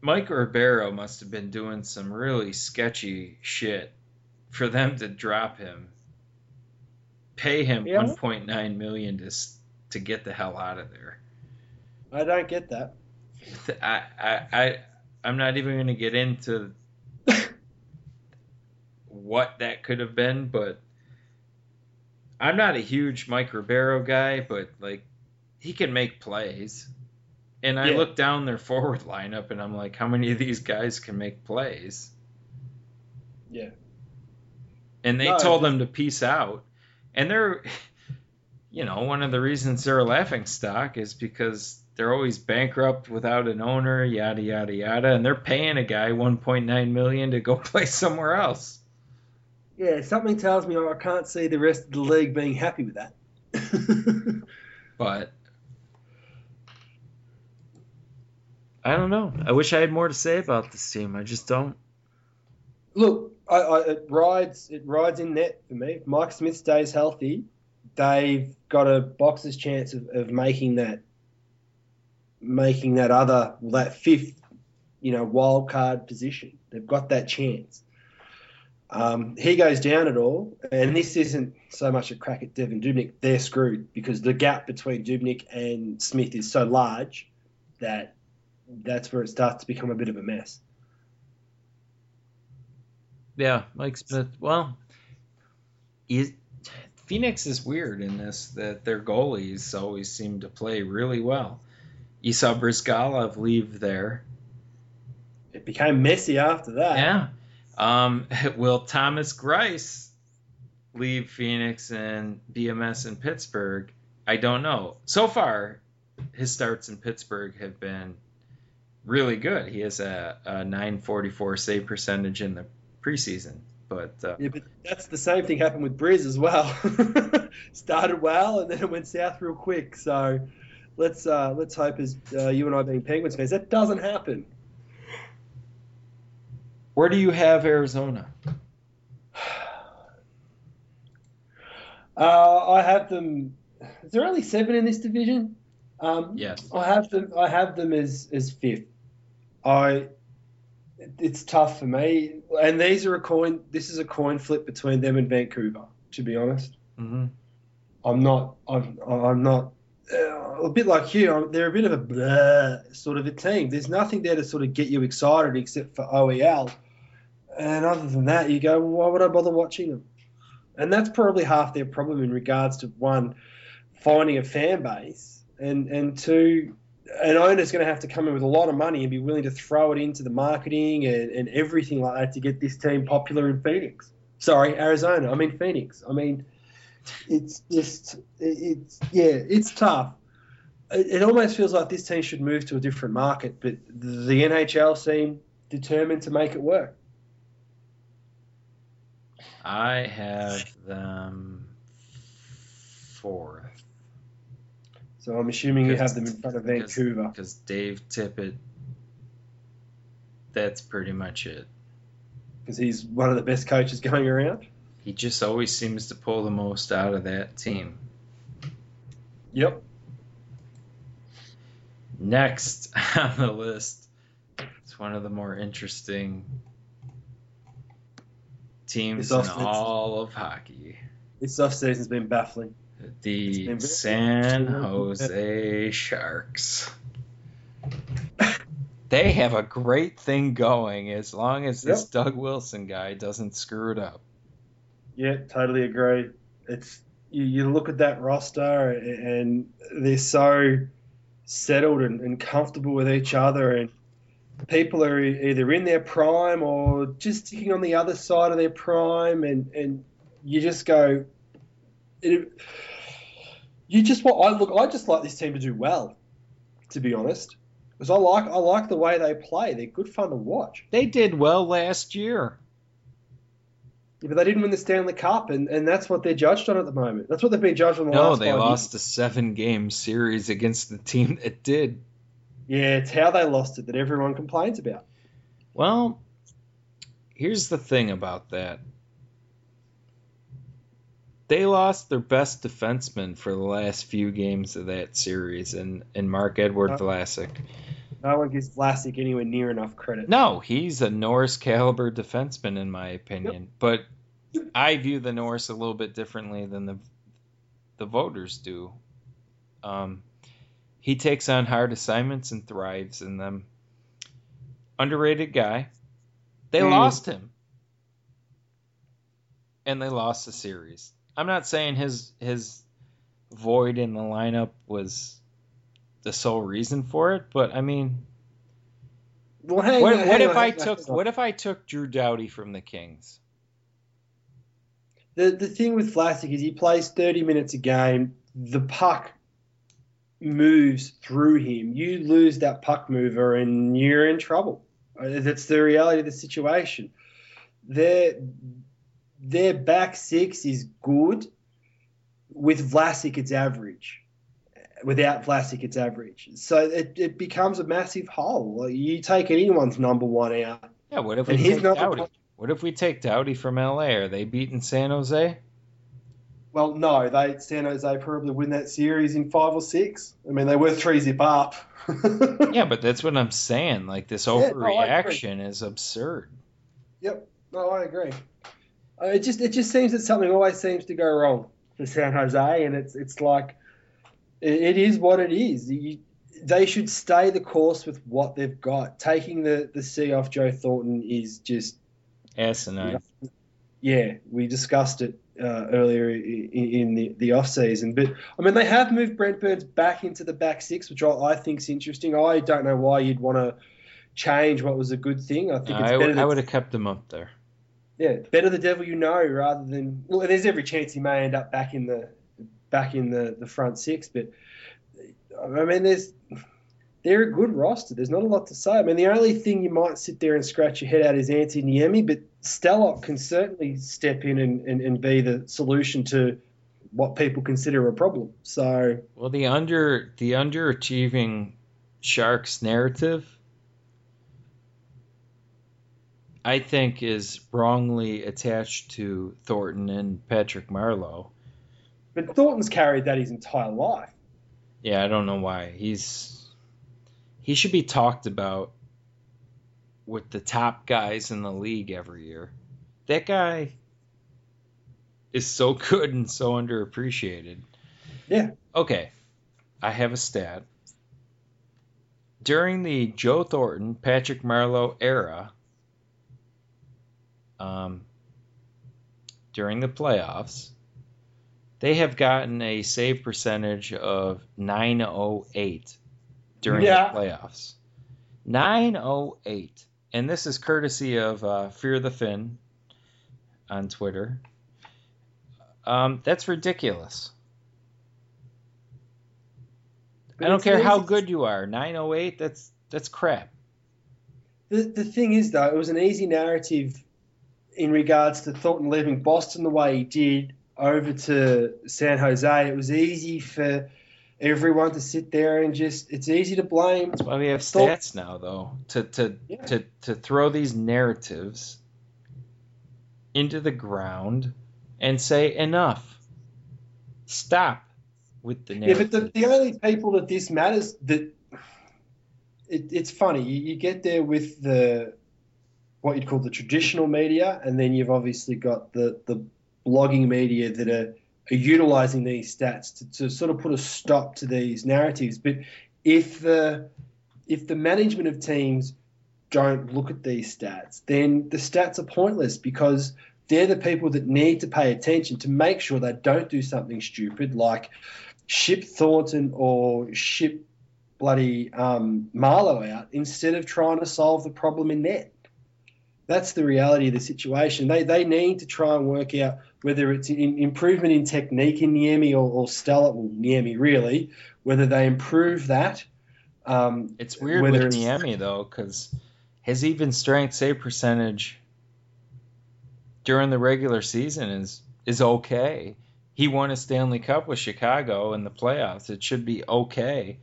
Mike Ribeiro must have been doing some really sketchy shit for them to drop him, pay him Yeah. 1.9 million to to get the hell out of there. I don't get that. I I, I I'm not even going to get into what that could have been, but I'm not a huge Mike Ribeiro guy, but like he can make plays. And I Yeah. look down their forward lineup and I'm like, how many of these guys can make plays? Yeah. And they No, told them to peace out. And they're, you know, one of the reasons they're a laughing stock is because they're always bankrupt without an owner, yada yada yada, and they're paying a guy 1.9 million to go play somewhere else. Yeah, something tells me I can't see the rest of the league being happy with that. But I don't know. I wish I had more to say about this team. I just don't. Look, I, I, it rides it rides in net for me. If Mike Smith stays healthy, they've got a boxer's chance of, of making that making that other that fifth, you know, wild card position. They've got that chance. Um, he goes down at all, and this isn't so much a crack at Devan Dubnyk. They're screwed because the gap between Dubnik and Smith is so large that that's where it starts to become a bit of a mess. Yeah, Mike Smith. Well, is, Phoenix is weird in this that their goalies always seem to play really well. You saw Bryzgalov leave there. It became messy after that. Yeah. Um, will Thomas Greiss leave Phoenix and BMS in Pittsburgh? I don't know. So far, his starts in Pittsburgh have been really good. He has a, a 944 save percentage in the preseason. But uh, Yeah, but that's the same thing happened with Bryz as well. Started well and then it went south real quick. So let's uh, let's hope as uh, you and I being Penguins fans that doesn't happen. where do you have Arizona? Uh, I have them. Is there only seven in this division? Um, Yes. I have them. I have them as as fifth. I. It's tough for me, and these are a coin. This is a coin flip between them and Vancouver. To be honest. hmm I'm not. I'm. I'm not. Uh, a bit like you. I'm, they're a bit of a sort of a team. There's nothing there to sort of get you excited except for OEL. And other than that, you go, well, why would I bother watching them? And that's probably half their problem in regards to one, finding a fan base, and and two, an owner's going to have to come in with a lot of money and be willing to throw it into the marketing and, and everything like that to get this team popular in Phoenix. Sorry, Arizona. I mean Phoenix. I mean it's just it's yeah it's tough it, it almost feels like this team should move to a different market but the nhl seem determined to make it work I have them fourth. So i'm assuming you have them in front of vancouver because Dave Tippett. That's pretty much it. because he's one of the best coaches going around He just always seems to pull the most out of that team. yep Next on the list, it's one of the more interesting teams in all of hockey. this offseason's been baffling The San. Jose Sharks. They have a great thing going as long as this Yep. Doug Wilson guy doesn't screw it up. Yeah, totally agree. It's you, you look at that roster and they're so settled and, and comfortable with each other, and people are either in their prime or just sticking on the other side of their prime, and and you just go. It, you just what I look. I just like this team to do well, to be honest, because I like I like the way they play. They're good fun to watch. They did well last year. Yeah, but they didn't win the Stanley Cup, and, and that's what they're judged on at the moment. That's what they've been judged on. The No, they lost a seven game series against the team that did. Yeah, it's how they lost it that everyone complains about. Well, here's the thing about that. They lost their best defenseman for the last few games of that series, and, and Marc-Edouard Vlasic. No one gives Vlasic anywhere near enough credit. No, he's a Norris caliber defenseman in my opinion, but I view the Norris a little bit differently than the the voters do. Um, he takes on hard assignments and thrives in them. Underrated guy. They Mm. lost him, and they lost the series. I'm not saying his his void in the lineup was the sole reason for it, but I mean, Well, hang what, on, what if on, I took on. what if I took Drew Doughty from the Kings? The the thing with Vlasic is he plays 30 minutes a game. The puck moves through him. You lose that puck mover, and you're in trouble. Uh, That's the reality of the situation. Their their back six is good. With Vlasic, it's average. Without Vlasic, it's average. So it, it becomes a massive hole. You take anyone's number one out, Yeah, what if we take. Doughty? What if we take Doughty from LA? Are they beating San Jose? Well, no, they San Jose probably win that series in five or six. I mean, they were three zip up. Yeah, but that's what I'm saying. Like this Yeah, no, overreaction is absurd. Yep. No, I agree. Uh, it just it just seems that something always seems to go wrong for San Jose, and it's it's like it, it is what it is. You, they should stay the course with what they've got. Taking the the C off Joe Thornton is just Asinine. yeah. We discussed it uh, earlier in, in the the off season, but I mean they have moved Brent Burns back into the back six, which I, I think is interesting. I don't know why you'd want to change what was a good thing. I think it's I, better. I would have kept him up there. Yeah, better the devil you know rather than well. There's every chance he may end up back in the back in the, the front six, but I mean, there's they're a good roster. There's not a lot to say. I mean, the only thing you might sit there and scratch your head at is Antti Niemi, but Stalock can certainly step in and, and, and be the solution to what people consider a problem. So Well, the under the underachieving Sharks narrative, I think, is wrongly attached to Thornton and Patrick Marleau. But Thornton's carried that his entire life. Yeah, I don't know why he's he should be talked about with the top guys in the league every year. That guy is so good and so underappreciated. Yeah. Okay. I have a stat. During the Joe Thornton, Patrick Marleau era, um, during the playoffs, they have gotten a save percentage of 908 during Yeah. the playoffs. 908. And this is courtesy of uh, Fear the Fin on Twitter. Um, that's ridiculous. But I don't care how good you are. 908, that's that's crap. The, the thing is, though, it was an easy narrative in regards to Thornton leaving Boston the way he did over to San Jose. It was easy for everyone to sit there and just, it's easy to blame. That's why we have stats now, though, to to Yeah. to to throw these narratives into the ground and say enough. Stop with the Yeah, narrative. but the, the only people that this matters, that it, it's funny, you, you get there with the, what you'd call the traditional media, and then you've obviously got the, the blogging media that are, are utilizing these stats to, to sort of put a stop to these narratives. But if the if the management of teams don't look at these stats, then the stats are pointless because they're the people that need to pay attention to make sure they don't do something stupid like ship Thornton or ship bloody um, Marleau out instead of trying to solve the problem in net. That's the reality of the situation. They, they need to try and work out whether it's in, improvement in technique in Niemi or, or Stella, well, Niemi really, whether they improve that. Um, it's weird with it's, Niemi though, because his even strength save percentage during the regular season is is okay. He won a Stanley Cup with Chicago in the playoffs. It should be okay.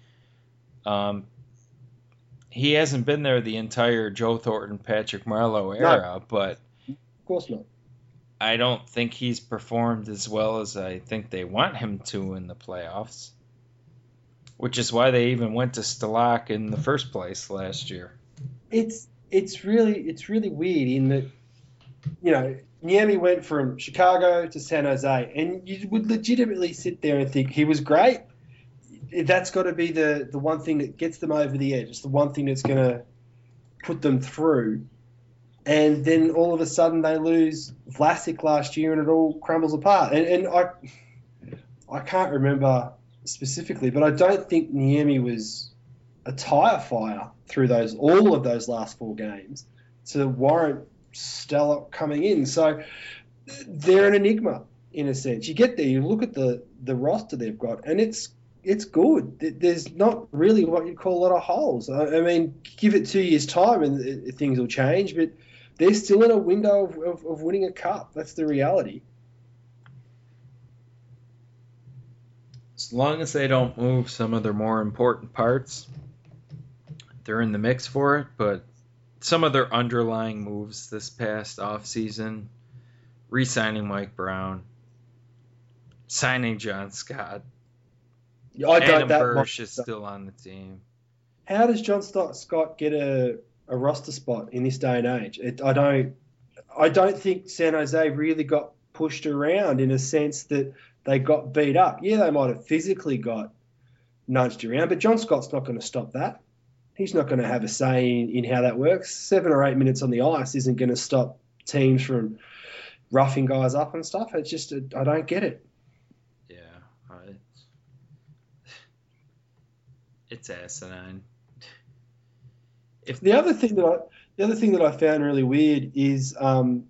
Um, he hasn't been there the entire Joe Thornton, Patrick Marleau era, no. but of course not. I don't think he's performed as well as I think they want him to in the playoffs, which is why they even went to Stalock in the first place last year. It's it's really it's really weird in that you know Niemi went from Chicago to San Jose, and you would legitimately sit there and think he was great. That's got to be the, the one thing that gets them over the edge. It's the one thing that's going to put them through. And then all of a sudden they lose Vlasic last year, and it all crumbles apart. And, and I I can't remember specifically, but I don't think Niemi was a tire fire through those all of those last four games to warrant Stella coming in. So they're an enigma in a sense. You get there, you look at the the roster they've got, and it's it's good. There's not really what you'd call a lot of holes. I, mean, give it two years' time and uh, things will change, but they're still in a window of, of, of winning a cup. That's the reality. As long as they don't move some of their more important parts, they're in the mix for it. But some of their underlying moves this past offseason, re-signing Mike Brown, signing John Scott. Yeah, I Adam Burish is still on the team. How does John Scott get a, a roster spot in this day and age? It, I don't. I don't think San Jose really got pushed around in a sense that they got beat up. Yeah, they might have physically got nudged around, but John Scott's not going to stop that he's not going to have a say in, in how that works. Seven or eight minutes on the ice isn't going to stop teams from roughing guys up and stuff. It's just I don't get it. Yeah, it's asinine. If the other thing that I the other thing that I found really weird is um,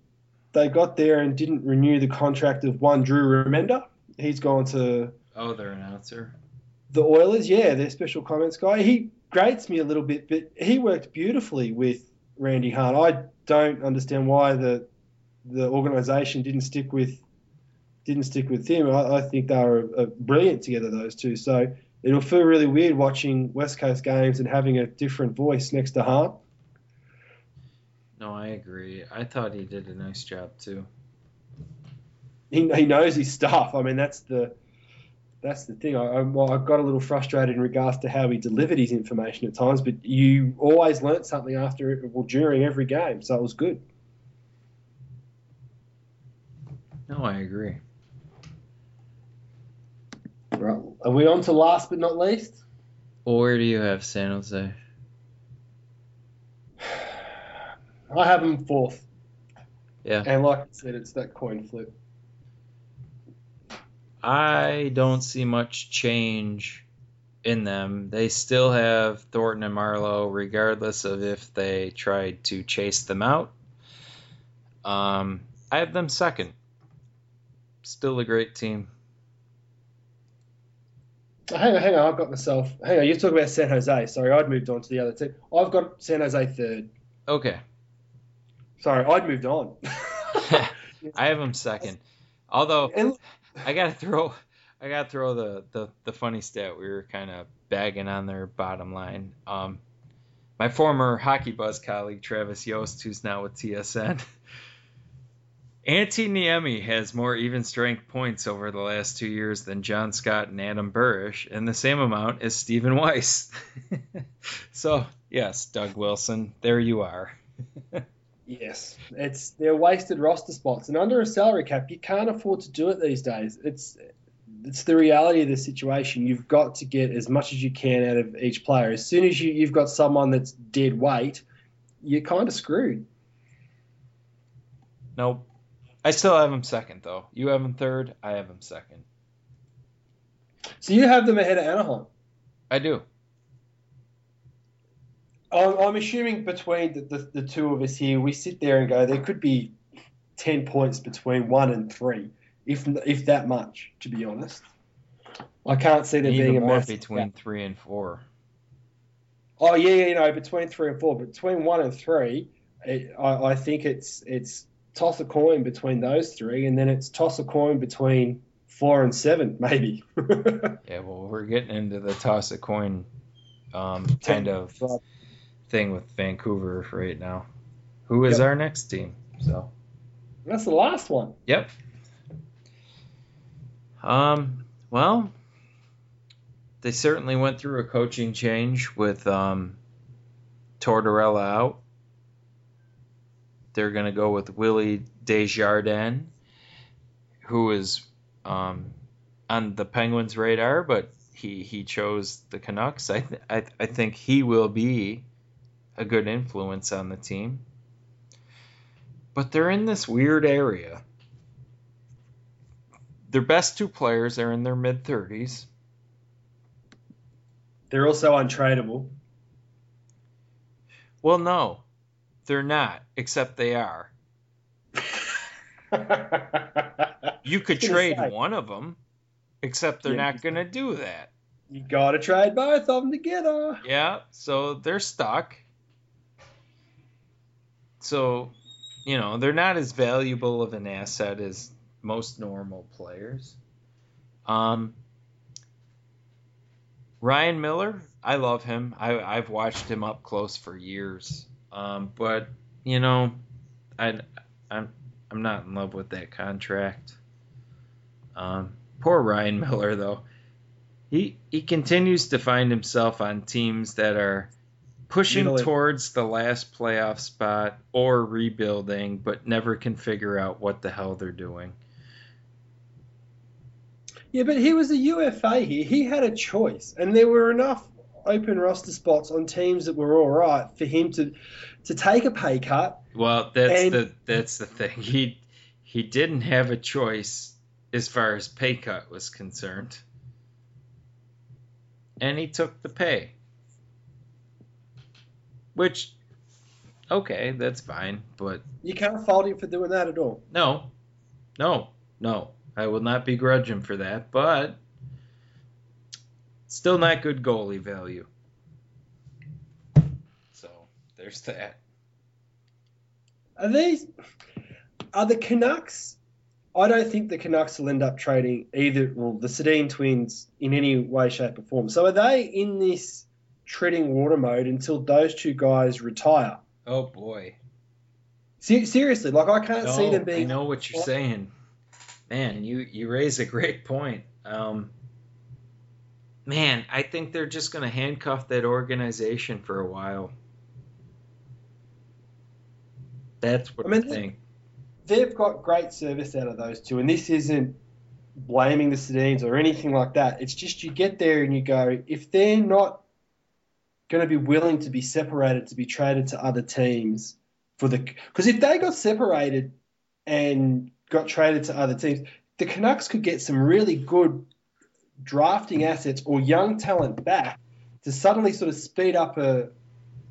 they got there and didn't renew the contract of one Drew Remenda. He's gone to oh their announcer. The Oilers, yeah, their special comments guy. He grates me a little bit, but he worked beautifully with Randy Hahn. I don't understand why the the organisation didn't stick with didn't stick with him. I, I think they were uh, brilliant together, those two. So it'll feel really weird watching West Coast games and having a different voice next to Hahn. No, I agree. I thought he did a nice job too. He, he knows his stuff. I mean, that's the that's the thing. I, I, well, I got a little frustrated in regards to how he delivered his information at times, but you always learnt something after, well, during every game, so it was good. No, I agree. Right. Are we on to last but not least? Or where do you have San Jose? I have them fourth. Yeah. And like I said, it's that coin flip. I don't see much change in them. They still have Thornton and Marleau, regardless of if they tried to chase them out. Um, I have them second. Still a great team. Hang on, hang on. I've got myself. Hang on. You're talking about San Jose. Sorry, I'd moved on to the other team. I've got San Jose third. Okay. Sorry, I'd moved on. I have them second. Although. And, I gotta throw I gotta throw the, the, the funny stat we were kind of bagging on their bottom line. Um, my former hockey buzz colleague Travis Yost, who's now with TSN, Antti Niemi has more even strength points over the last two years than John Scott and Adam Burish, and the same amount as Stephen Weiss. so yes, Doug Wilson, there you are. Yes, it's they're wasted roster spots, and under a salary cap, you can't afford to do it these days. It's it's the reality of the situation. You've got to get as much as you can out of each player. As soon as you, you've got someone that's dead weight, you're kind of screwed. Nope. I still have him second, though. You have him third. I have him second. So you have them ahead of Anaheim. I do. I'm, I'm assuming between the, the, the two of us here, we sit there and go, there could be 10 points between one and three, if if that much, to be honest. I can't see there Even being a more massive between gap. three and four. Oh yeah, yeah, you know, between three and four, between one and three, it, I, I think it's it's toss a coin between those three, and then it's toss a coin between four and seven, maybe. Yeah, well, we're getting into the toss a coin um, kind of thing with Vancouver right now. Who is Yep. our next team? So, That's the last one. yep. Um, well, they certainly went through a coaching change with um, Tortorella out. They're going to go with Willie Desjardins, who is um, on the Penguins' radar, but he, he chose the Canucks. I, th- I, I think he will be a good influence on the team. But they're in this weird area. Their best two players are in their mid 30s. They're also untradeable. Well, no, they're not, except they are. You could trade one of them, except they're Yeah. not going to do that. you got to trade both of them together. Yeah, so they're stuck. So, you know, they're not as valuable of an asset as most normal players. Um, Ryan Miller, I love him. I, I've watched him up close for years. Um, but you know, I, I'm I'm not in love with that contract. Um, poor Ryan Miller though. He he continues to find himself on teams that are pushing Middle- towards the last playoff spot or rebuilding, but never can figure out what the hell they're doing. Yeah, but he was a UFA here. He had a choice, and there were enough open roster spots on teams that were all right for him to to take a pay cut. Well, that's And- the that's the thing. He he didn't have a choice as far as pay cut was concerned. And he took the pay. Which okay, that's fine, but You can't fault him for doing that at all. no. No. No. I will not begrudge him for that, but still not good goalie value. So, there's that. Are these are the Canucks? I don't think the Canucks will end up trading either. Well, the Sedin twins in any way, shape, or form. So are they in this treading water mode until those two guys retire? Oh boy. Se- seriously, like I can't see them being. I know what you're saying. Man, you you raise a great point. Um, man, I think they're just going to handcuff that organization for a while. That's what I I, mean, think. they've got great service out of those two, and this isn't blaming the Sedins or anything like that. It's just you get there and you go, if they're not going to be willing to be separated to be traded to other teams for the because if they got separated and got traded to other teams, the Canucks could get some really good drafting assets or young talent back to suddenly sort of speed up a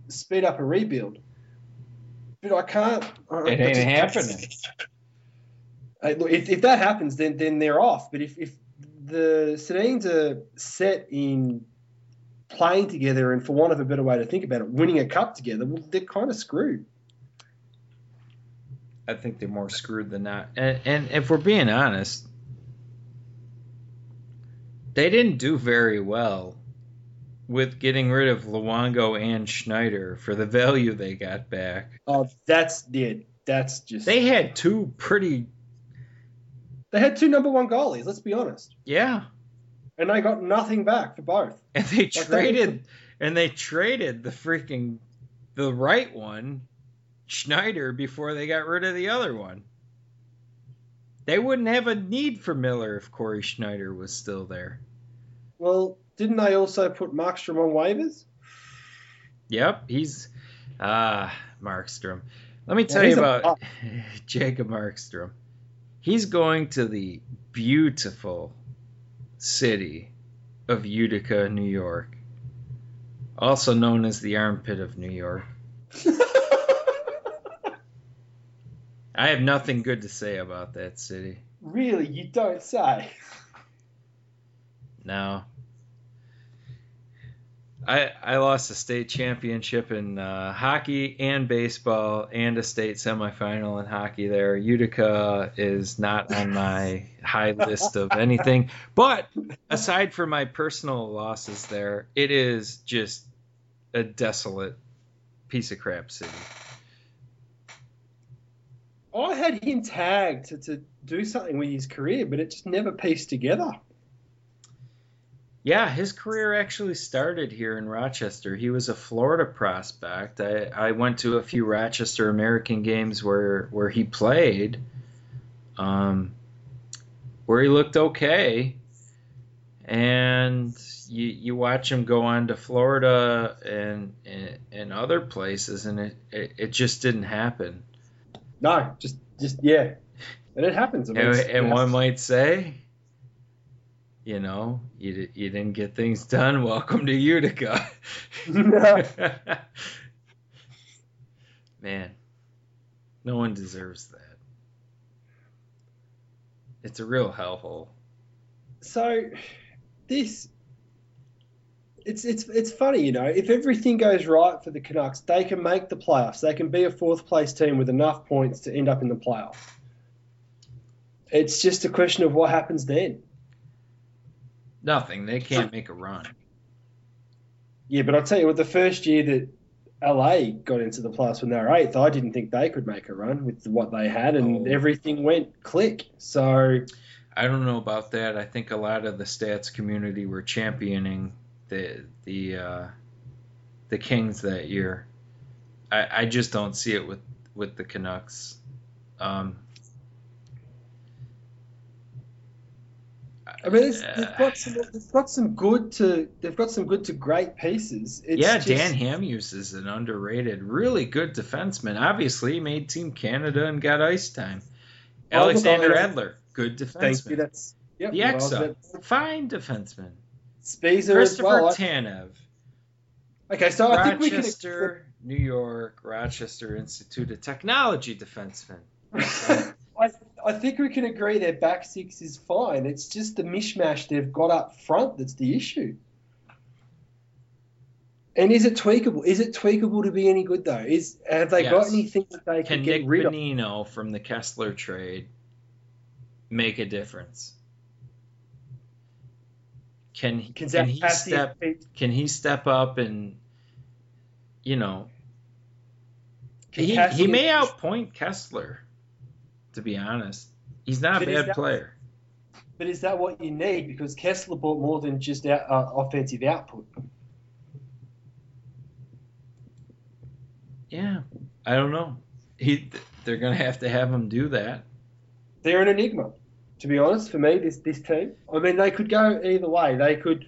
speed up a rebuild. But I can't. It ain't happening. Look, if, if that happens, then then they're off. But if, if the Sedins are set in playing together and, for want of a better way to think about it, winning a cup together, well, they're kind of screwed. I think they're more screwed than not. And, and if we're being honest, they didn't do very well with getting rid of Luongo and Schneider for the value they got back. Oh, that's yeah, that's just They had two pretty, they had two number one goalies. Let's be honest, yeah, and they got nothing back for both. and they that traded, and they traded the freaking, the right one, Schneider, before they got rid of the other one. They wouldn't have a need for Miller if Cory Schneider was still there. Well, didn't they also put Markstrom on waivers? Yep, he's ah Markstrom. Let me Yeah, tell you about. Jacob Markstrom. He's going to the beautiful city of Utica, New York. also known as the armpit of New York. I have nothing good to say about that city. really, you don't say. No. I I lost a state championship in uh, hockey and baseball and a state semifinal in hockey there. Utica is not on my high list of anything. But aside from my personal losses there, it is just a desolate piece of crap city. I had him tagged to, to do something with his career, but it just never pieced together. Yeah, his career actually started here in Rochester. He was a Florida prospect. I, I went to a few Rochester American games where where he played, um, where he looked okay, and you you watch him go on to Florida and and, and other places, and it, it, it just didn't happen. No, just just yeah, and it happens. I mean, And, and one might say, you know, you you didn't get things done. Welcome to Utica. No. Man, no one deserves that. It's a real hellhole. So this it's it's it's funny, you know, if everything goes right for the Canucks, they can make the playoffs. They can be a fourth place team with enough points to end up in the playoff. It's just a question of what happens then. Nothing. They can't make a run. Yeah, but I'll tell you what, the first year that LA got into the playoffs when they were eighth, I didn't think they could make a run with what they had, and Oh. everything went click. So I don't know about that. I think a lot of the stats community were championing the the uh, the Kings that year. I, I just don't see it with with the Canucks. Um, I mean, it's, they've got some they've got some good to they've got some good to great pieces. It's yeah, just- Dan Hamhuis is an underrated, really good defenseman. Obviously, he made Team Canada and got ice time. Alexander Edler, good Thank you. defenseman. That's yep. The Exa, fine defenseman. As Christopher well. Tanev, Okay, so I think we can. Rochester, New York, Rochester Institute of Technology defenseman. I, I think we can agree their back six is fine. It's just the mishmash they've got up front that's the issue. And is it tweakable? Is it tweakable to be any good though? Is have they got anything that they Can can get Nick rid of? Bonino from the Kesler trade make a difference? Can Can can he step can he step up and you know can he, he may outpoint Kesler to be honest. He's not a bad that- player. But is that what you need? Because Kesler brought more than just out, uh, offensive output. yeah I don't know. He they're gonna have to have him do that. They're an enigma, to be honest. For me, this this team. I mean, they could go either way. They could,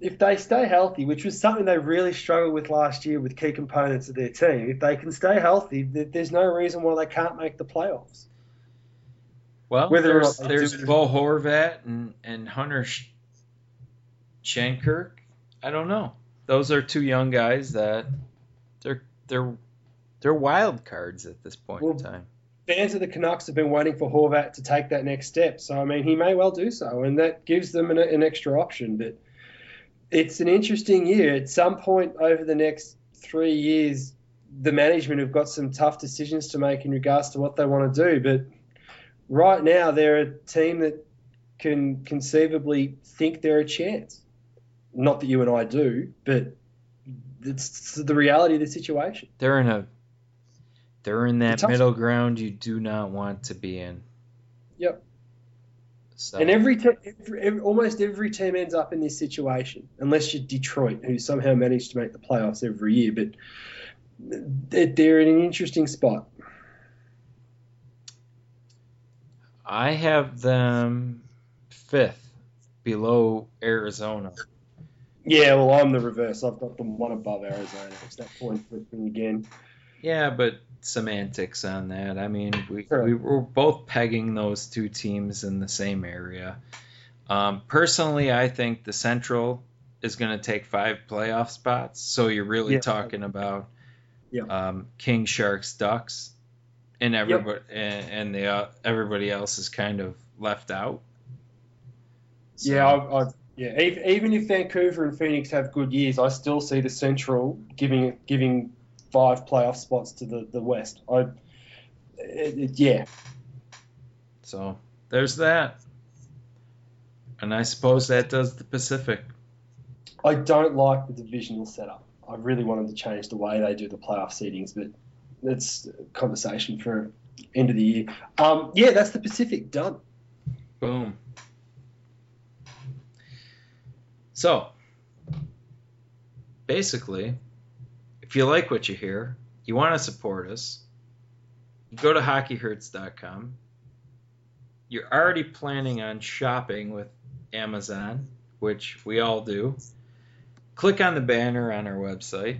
if they stay healthy, which was something they really struggled with last year with key components of their team. If they can stay healthy, there's no reason why they can't make the playoffs. well Whether there's, there's Bo Horvat and and Hunter Sh- Shinkaruk I don't know those are two young guys that they're they're they're wild cards at this point Well, in time Fans of the Canucks have been waiting for Horvat to take that next step. So I mean, he may well do so, and that gives them an, an extra option. But it's an interesting year. At some point over the next three years, the management have got some tough decisions to make in regards to what they want to do. But right now, they're a team that can conceivably think they're a chance. Not that you and I do, but it's the reality of the situation. they're in a they're in that middle ground you do not want to be in Yep. so And every, te- every, every almost every team ends up in this situation, unless you're Detroit, who somehow managed to make the playoffs every year. But they're, they're in an interesting spot. I have them fifth below Arizona Yeah, well, I'm the reverse. I've got them one above Arizona. It's that point flipping again. Yeah, but semantics on that. I mean, we, Sure. we were both pegging those two teams in the same area. Um, personally, I think the Central is going to take five playoff spots. So you're really Yeah. talking about Yeah. um, King Sharks Ducks, and everybody and, and the uh, everybody else is kind of left out. So- Yeah, I, I, yeah. Even if Vancouver and Phoenix have good years, I still see the Central giving giving five playoff spots to the, the West. I, it, it- yeah, So there's that. And I suppose that does the Pacific. I don't like the divisional setup. I really wanted to change the way they do the playoff seedings, but that's conversation for end of the year. Um, yeah, that's the Pacific done. Boom. So, basically, if you like what you hear, you want to support us, go to hockeyhurts.com. You're already planning on shopping with Amazon, which we all do. Click on the banner on our website.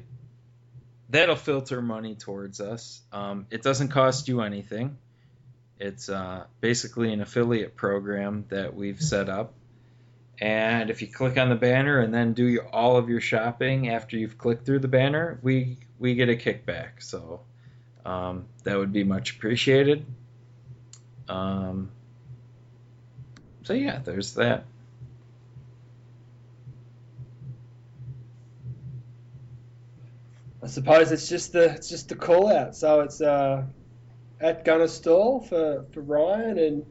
That'll filter money towards us. Um, it doesn't cost you anything. It's uh, basically an affiliate program that we've set up. And if you click on the banner and then do your, all of your shopping after you've clicked through the banner, we we get a kickback. So um, that would be much appreciated. Um, so yeah, there's that. I suppose it's just the it's just the call out. So it's uh, at Gunner Stall for, for Ryan and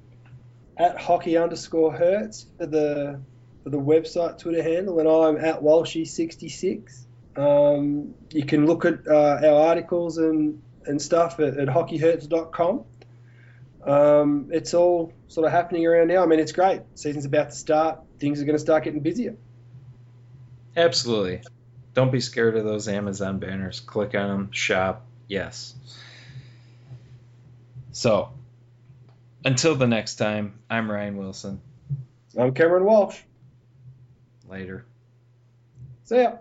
at hockey underscore Hertz for the for the website Twitter handle, and I'm at Walshy66. Um, you can look at uh, our articles and, and stuff at, at hockeyhurts.com. Um, it's all sort of happening around now. I mean, it's great. Season's about to start. Things are going to start getting busier. Absolutely. Don't be scared of those Amazon banners. Click on them, shop. Yes. So, until the next time, I'm Ryan Wilson. I'm Cameron Walsh. Later. See ya.